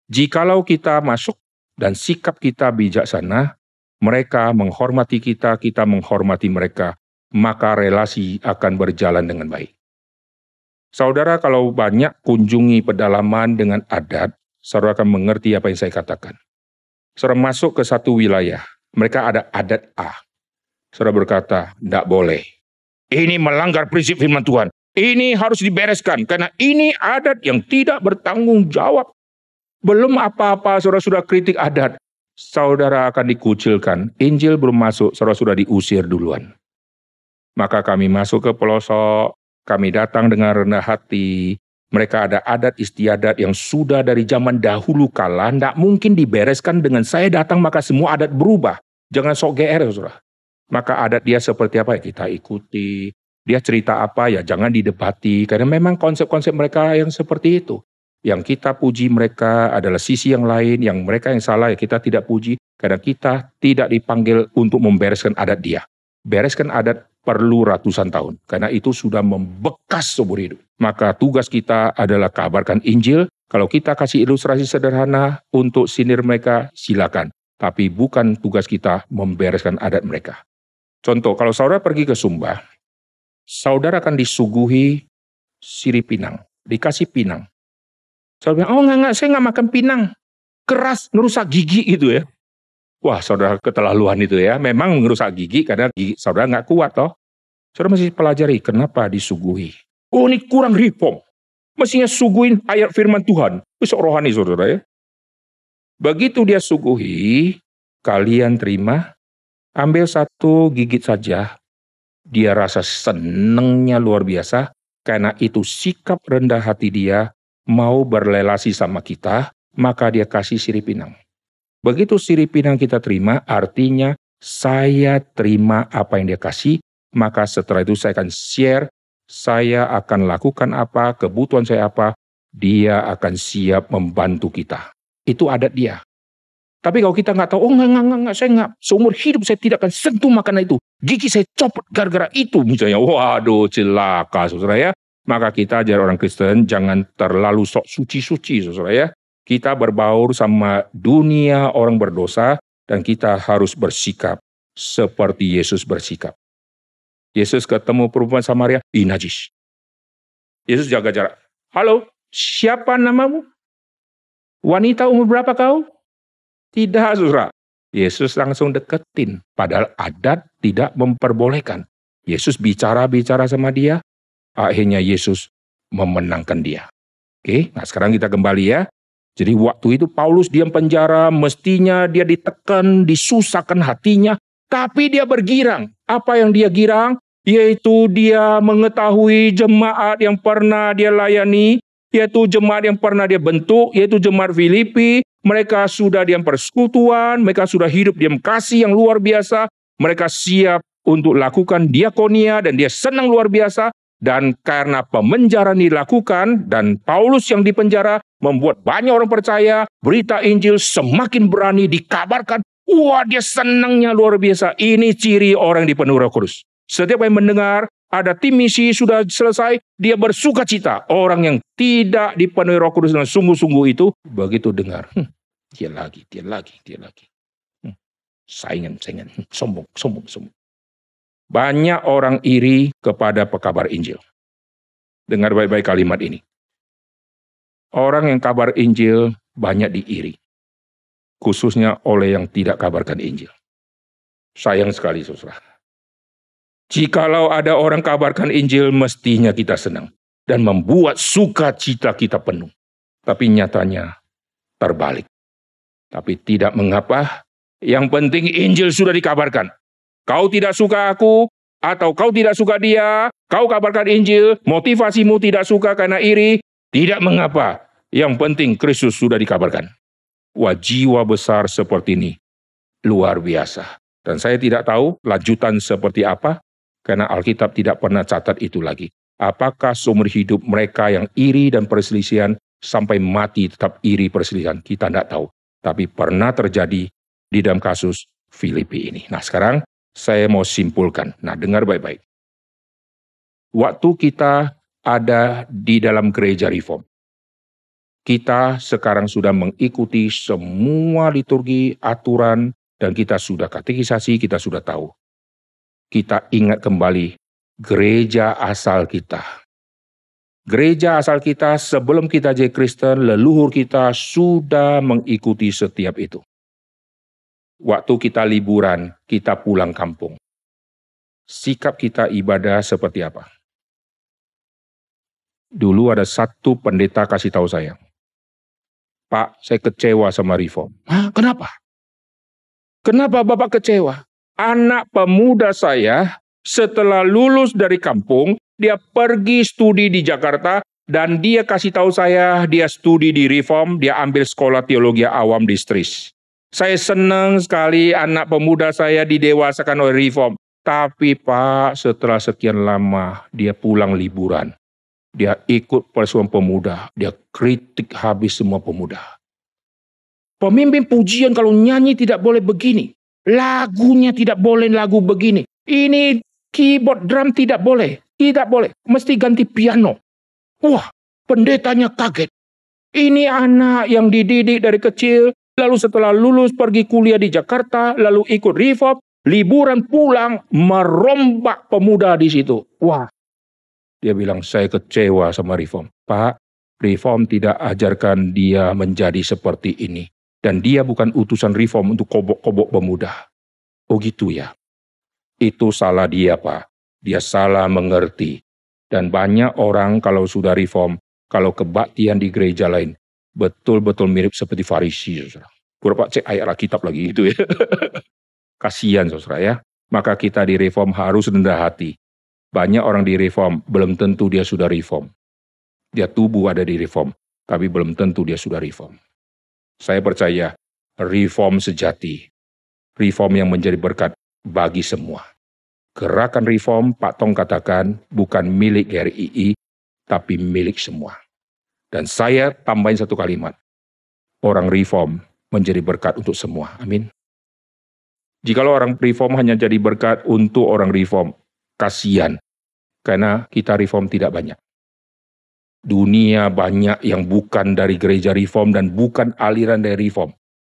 Jikalau kita masuk dan sikap kita bijaksana, mereka menghormati kita, kita menghormati mereka, maka relasi akan berjalan dengan baik. Saudara, kalau banyak kunjungi pedalaman dengan adat, saudara akan mengerti apa yang saya katakan. Saudara masuk ke satu wilayah, mereka ada adat A. Saudara berkata, tidak boleh. Ini melanggar prinsip firman Tuhan. Ini harus dibereskan, karena ini adat yang tidak bertanggung jawab belum apa-apa, saudara sudah kritik adat. Saudara akan dikucilkan. Injil belum masuk, saudara sudah diusir duluan. Maka kami masuk ke pelosok, kami datang dengan rendah hati. Mereka ada adat istiadat yang sudah dari zaman dahulu kala, tidak mungkin dibereskan dengan saya datang maka semua adat berubah. Jangan sok GR, saudara. Maka adat dia seperti apa ya kita ikuti. Dia cerita apa ya jangan didebati. Karena memang konsep-konsep mereka yang seperti itu. Yang kita puji mereka adalah sisi yang lain, yang mereka yang salah ya kita tidak puji, karena kita tidak dipanggil untuk membereskan adat dia. Bereskan adat perlu ratusan tahun, karena itu sudah membekas seumur hidup. Maka tugas kita adalah kabarkan Injil, kalau kita kasih ilustrasi sederhana untuk sinir mereka, silakan. Tapi bukan tugas kita membereskan adat mereka. Contoh, kalau saudara pergi ke Sumba, saudara akan disuguhi sirip pinang, dikasih pinang. Saya bilang, oh enggak, enggak, saya enggak makan pinang. Keras, ngerusak gigi gitu ya. Wah, saudara keterlaluan itu ya. Memang ngerusak gigi karena gigi saudara enggak kuat toh. Saudara masih pelajari kenapa disuguhi. Oh ini kurang reform. Mestinya suguhin ayat firman Tuhan. Bisa rohani saudara ya. Begitu dia suguhi, kalian terima, ambil satu gigit saja. Dia rasa senengnya luar biasa, karena itu sikap rendah hati dia mau berrelasi sama kita, maka dia kasih sirip pinang. Begitu sirip pinang kita terima, artinya saya terima apa yang dia kasih, maka setelah itu saya akan share, saya akan lakukan apa, kebutuhan saya apa, dia akan siap membantu kita. Itu adat dia. Tapi kalau kita nggak tahu, oh nggak, nggak, nggak, saya nggak, seumur hidup saya tidak akan sentuh makanan itu. Gigi saya copot gara-gara itu misalnya. Waduh, celaka saudara ya. Maka kita ajar orang Kristen jangan terlalu sok suci-suci, saudara ya. Kita berbaur sama dunia orang berdosa dan kita harus bersikap seperti Yesus bersikap. Yesus ketemu perempuan Samaria, di najis. Yesus jaga jarak. Halo, siapa namamu? Wanita umur berapa kau? Tidak, saudara. Yesus langsung deketin. Padahal adat tidak memperbolehkan. Yesus bicara-bicara sama dia, akhirnya Yesus memenangkan dia. Oke, nah sekarang kita kembali ya. Jadi waktu itu Paulus diam penjara, mestinya dia ditekan, disusahkan hatinya, Tapi dia bergirang. Apa yang dia girang? Yaitu dia mengetahui jemaat yang pernah dia layani, yaitu jemaat yang pernah dia bentuk, yaitu jemaat Filipi. Mereka sudah diam persekutuan, mereka sudah hidup diam kasih yang luar biasa. Mereka siap untuk lakukan diakonia dan dia senang luar biasa. Dan karena pemenjaraan dilakukan dan Paulus yang dipenjara membuat banyak orang percaya, berita Injil semakin berani dikabarkan. Wah dia senangnya luar biasa. Ini ciri orang di penuh roh kudus. Setiap yang mendengar ada tim misi sudah selesai, dia bersuka cita. Orang yang tidak dipenuhi roh kudus dengan sungguh-sungguh itu, begitu dengar, hm, dia lagi, dia lagi, dia lagi. Hm, saingan, saingan, hm, sombong, sombong, sombong. Banyak orang iri kepada pekabar Injil. Dengar baik-baik kalimat ini. Orang yang kabar Injil banyak diiri. Khususnya oleh yang tidak kabarkan Injil. Sayang sekali, saudara. Jikalau ada orang kabarkan Injil, mestinya kita senang dan membuat sukacita kita penuh. Tapi nyatanya terbalik. Tapi tidak mengapa, yang penting Injil sudah dikabarkan. Kau tidak suka aku, atau kau tidak suka dia, kau kabarkan Injil, motivasimu tidak suka karena iri, tidak mengapa. Yang penting Kristus sudah dikabarkan. Wah jiwa besar seperti ini, luar biasa. Dan saya tidak tahu lanjutan seperti apa, karena Alkitab tidak pernah catat itu lagi. Apakah seumur hidup mereka yang iri dan perselisihan sampai mati tetap iri perselisihan? Kita tidak tahu. Tapi pernah terjadi di dalam kasus Filipi ini. Nah sekarang saya mau simpulkan. Nah dengar baik-baik. Waktu kita ada di dalam gereja reform, kita sekarang sudah mengikuti semua liturgi, aturan, dan kita sudah katekisasi, kita sudah tahu kita ingat kembali gereja asal kita. Gereja asal kita sebelum kita jadi Kristen, leluhur kita sudah mengikuti setiap itu. Waktu kita liburan, kita pulang kampung. Sikap kita ibadah seperti apa? Dulu ada satu pendeta kasih tahu saya. Pak, saya kecewa sama reform. Hah, kenapa? Kenapa Bapak kecewa? anak pemuda saya setelah lulus dari kampung, dia pergi studi di Jakarta dan dia kasih tahu saya dia studi di Reform, dia ambil sekolah teologi awam di Stris. Saya senang sekali anak pemuda saya didewasakan oleh Reform. Tapi Pak, setelah sekian lama dia pulang liburan. Dia ikut persuan pemuda, dia kritik habis semua pemuda. Pemimpin pujian kalau nyanyi tidak boleh begini. Lagunya tidak boleh lagu begini. Ini keyboard drum tidak boleh. Tidak boleh. Mesti ganti piano. Wah, pendetanya kaget. Ini anak yang dididik dari kecil, lalu setelah lulus pergi kuliah di Jakarta, lalu ikut reform, liburan pulang, merombak pemuda di situ. Wah, dia bilang, saya kecewa sama reform. Pak, reform tidak ajarkan dia menjadi seperti ini. Dan dia bukan utusan reform untuk kobok-kobok pemuda. Oh gitu ya. Itu salah dia Pak. Dia salah mengerti. Dan banyak orang kalau sudah reform, kalau kebaktian di gereja lain, betul-betul mirip seperti Farisi. Saudara. Berapa cek ayat Alkitab lagi itu ya. Kasihan saudara ya. Maka kita di reform harus rendah hati. Banyak orang di reform, belum tentu dia sudah reform. Dia tubuh ada di reform, tapi belum tentu dia sudah reform. Saya percaya reform sejati, reform yang menjadi berkat bagi semua. Gerakan reform, Pak Tong katakan, bukan milik RII, tapi milik semua. Dan saya tambahin satu kalimat, orang reform menjadi berkat untuk semua. Amin. Jikalau orang reform hanya jadi berkat untuk orang reform, kasihan. Karena kita reform tidak banyak. Dunia banyak yang bukan dari gereja reform dan bukan aliran dari reform.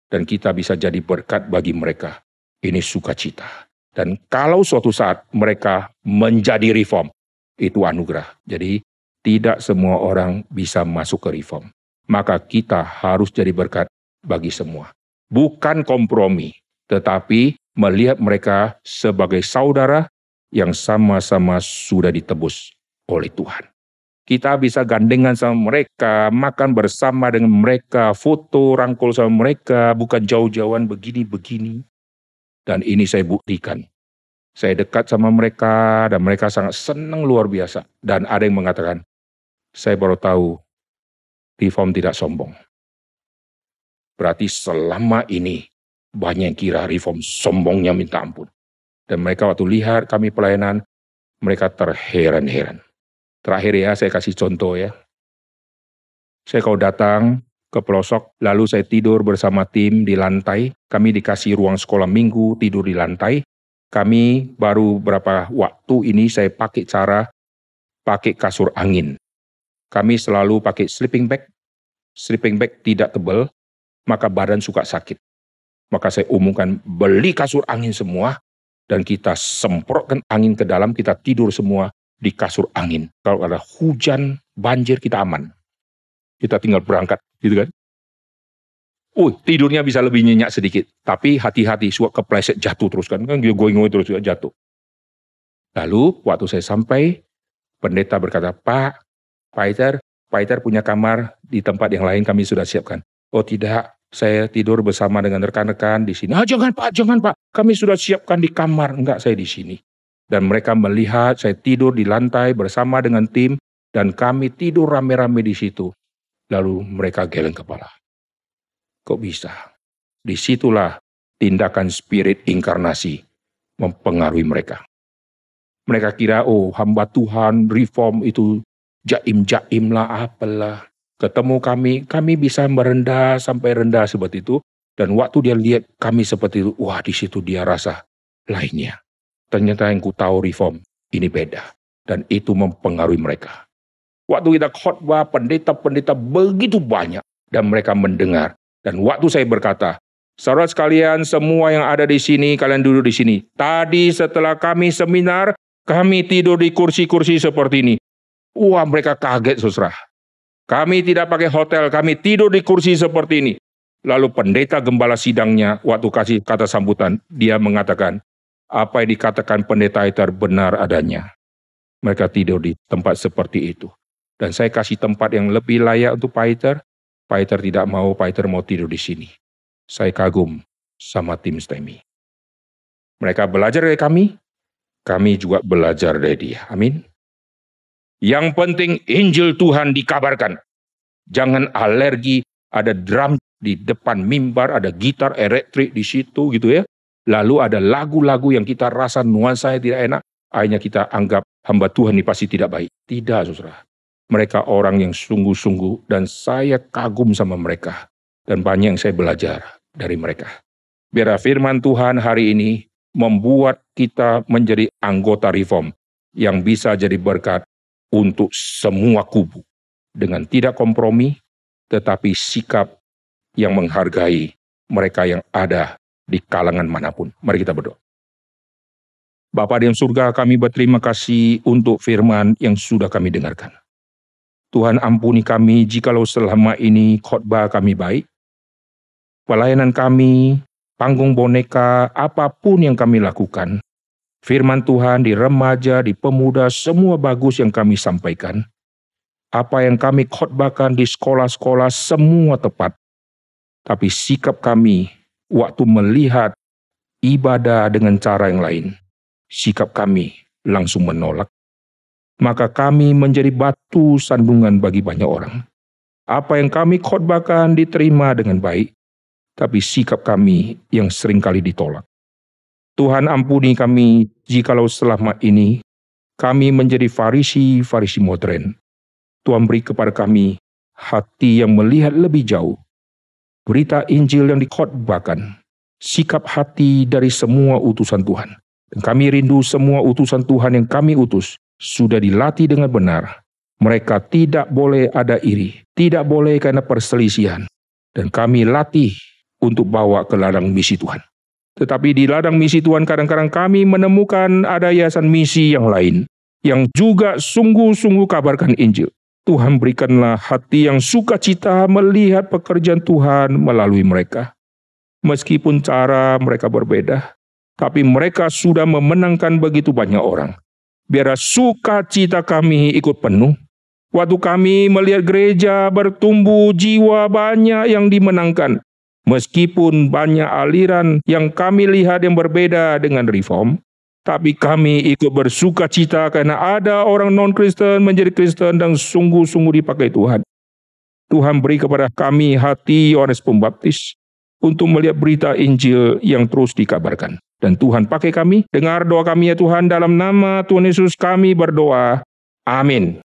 Dan kita bisa jadi berkat bagi mereka. Ini sukacita. Dan kalau suatu saat mereka menjadi reform, itu anugerah. Jadi tidak semua orang bisa masuk ke reform. Maka kita harus jadi berkat bagi semua. Bukan kompromi, tetapi melihat mereka sebagai saudara yang sama-sama sudah ditebus oleh Tuhan. Kita bisa gandengan sama mereka, makan bersama dengan mereka, foto rangkul sama mereka, bukan jauh-jauhan begini-begini. Dan ini saya buktikan. Saya dekat sama mereka dan mereka sangat senang luar biasa. Dan ada yang mengatakan, saya baru tahu reform tidak sombong. Berarti selama ini banyak yang kira reform sombongnya minta ampun. Dan mereka waktu lihat kami pelayanan, mereka terheran-heran. Terakhir ya, saya kasih contoh ya. Saya kalau datang ke pelosok, lalu saya tidur bersama tim di lantai. Kami dikasih ruang sekolah minggu, tidur di lantai. Kami baru berapa waktu ini saya pakai cara pakai kasur angin. Kami selalu pakai sleeping bag. Sleeping bag tidak tebal, maka badan suka sakit. Maka saya umumkan beli kasur angin semua dan kita semprotkan angin ke dalam, kita tidur semua di kasur angin. Kalau ada hujan, banjir, kita aman. Kita tinggal berangkat, gitu kan. Uh, tidurnya bisa lebih nyenyak sedikit. Tapi hati-hati, suka kepleset jatuh terus kan. Kan going-going terus jatuh. Lalu waktu saya sampai, pendeta berkata, Pak, Pak Iter punya kamar di tempat yang lain kami sudah siapkan. Oh tidak, saya tidur bersama dengan rekan-rekan di sini. Ah, jangan Pak, jangan Pak. Kami sudah siapkan di kamar. Enggak, saya di sini. Dan mereka melihat saya tidur di lantai bersama dengan tim dan kami tidur rame-rame di situ. Lalu mereka geleng kepala. Kok bisa? Di situlah tindakan spirit inkarnasi mempengaruhi mereka. Mereka kira, oh hamba Tuhan, reform itu jaim-jaim lah, apalah ketemu kami, kami bisa merendah sampai rendah seperti itu. Dan waktu dia lihat kami seperti itu, wah di situ dia rasa lainnya. Ternyata yang ku tahu reform, ini beda. Dan itu mempengaruhi mereka. Waktu kita khotbah, pendeta-pendeta begitu banyak. Dan mereka mendengar. Dan waktu saya berkata, Saudara sekalian, semua yang ada di sini, kalian duduk di sini. Tadi setelah kami seminar, kami tidur di kursi-kursi seperti ini. Wah, mereka kaget, saudara. Kami tidak pakai hotel, kami tidur di kursi seperti ini. Lalu pendeta gembala sidangnya waktu kasih kata sambutan, dia mengatakan, apa yang dikatakan pendeta itu benar adanya. Mereka tidur di tempat seperti itu. Dan saya kasih tempat yang lebih layak untuk Paiter. Paiter tidak mau, Paiter mau tidur di sini. Saya kagum sama tim STEMI. Mereka belajar dari kami, kami juga belajar dari dia. Amin. Yang penting Injil Tuhan dikabarkan. Jangan alergi, ada drum di depan mimbar, ada gitar elektrik di situ gitu ya. Lalu ada lagu-lagu yang kita rasa nuansanya tidak enak, akhirnya kita anggap hamba Tuhan ini pasti tidak baik. Tidak, saudara. Mereka orang yang sungguh-sungguh dan saya kagum sama mereka. Dan banyak yang saya belajar dari mereka. Biar firman Tuhan hari ini membuat kita menjadi anggota reform yang bisa jadi berkat untuk semua kubu dengan tidak kompromi, tetapi sikap yang menghargai mereka yang ada di kalangan mana pun. Mari kita berdoa. Bapa di surga, kami berterima kasih untuk firman yang sudah kami dengarkan. Tuhan ampuni kami jikalau selama ini khotbah kami baik, pelayanan kami, panggung boneka, apa pun yang kami lakukan, Firman Tuhan di remaja, di pemuda, semua bagus yang kami sampaikan. Apa yang kami khotbahkan di sekolah-sekolah semua tepat. Tapi sikap kami waktu melihat ibadah dengan cara yang lain, sikap kami langsung menolak. Maka kami menjadi batu sandungan bagi banyak orang. Apa yang kami khotbahkan diterima dengan baik, tapi sikap kami yang sering kali ditolak. Tuhan ampuni kami jikalau selama ini kami menjadi farisi-farisi modern. Tuhan beri kepada kami hati yang melihat lebih jauh. Berita Injil yang dikhotbahkan, sikap hati dari semua utusan Tuhan. Dan kami rindu semua utusan Tuhan yang kami utus sudah dilatih dengan benar. Mereka tidak boleh ada iri, tidak boleh karena perselisihan. Dan kami latih untuk bawa ke ladang misi Tuhan. Tetapi di ladang misi Tuhan kadang-kadang kami menemukan ada yayasan misi yang lain yang juga sungguh-sungguh kabarkan Injil. Tuhan berikanlah hati yang sukacita melihat pekerjaan Tuhan melalui mereka. Meskipun cara mereka berbeda, tapi mereka sudah memenangkan begitu banyak orang. Biar sukacita kami ikut penuh. Waktu kami melihat gereja bertumbuh, jiwa banyak yang dimenangkan. Meskipun banyak aliran yang kami lihat yang berbeda dengan reform, tapi kami ikut bersuka cita karena ada orang non-Kristen menjadi Kristen dan sungguh-sungguh dipakai Tuhan. Tuhan beri kepada kami hati Yohanes Pembaptis untuk melihat berita Injil yang terus dikabarkan. Dan Tuhan pakai kami, dengar doa kami ya Tuhan dalam nama Tuhan Yesus kami berdoa. Amin.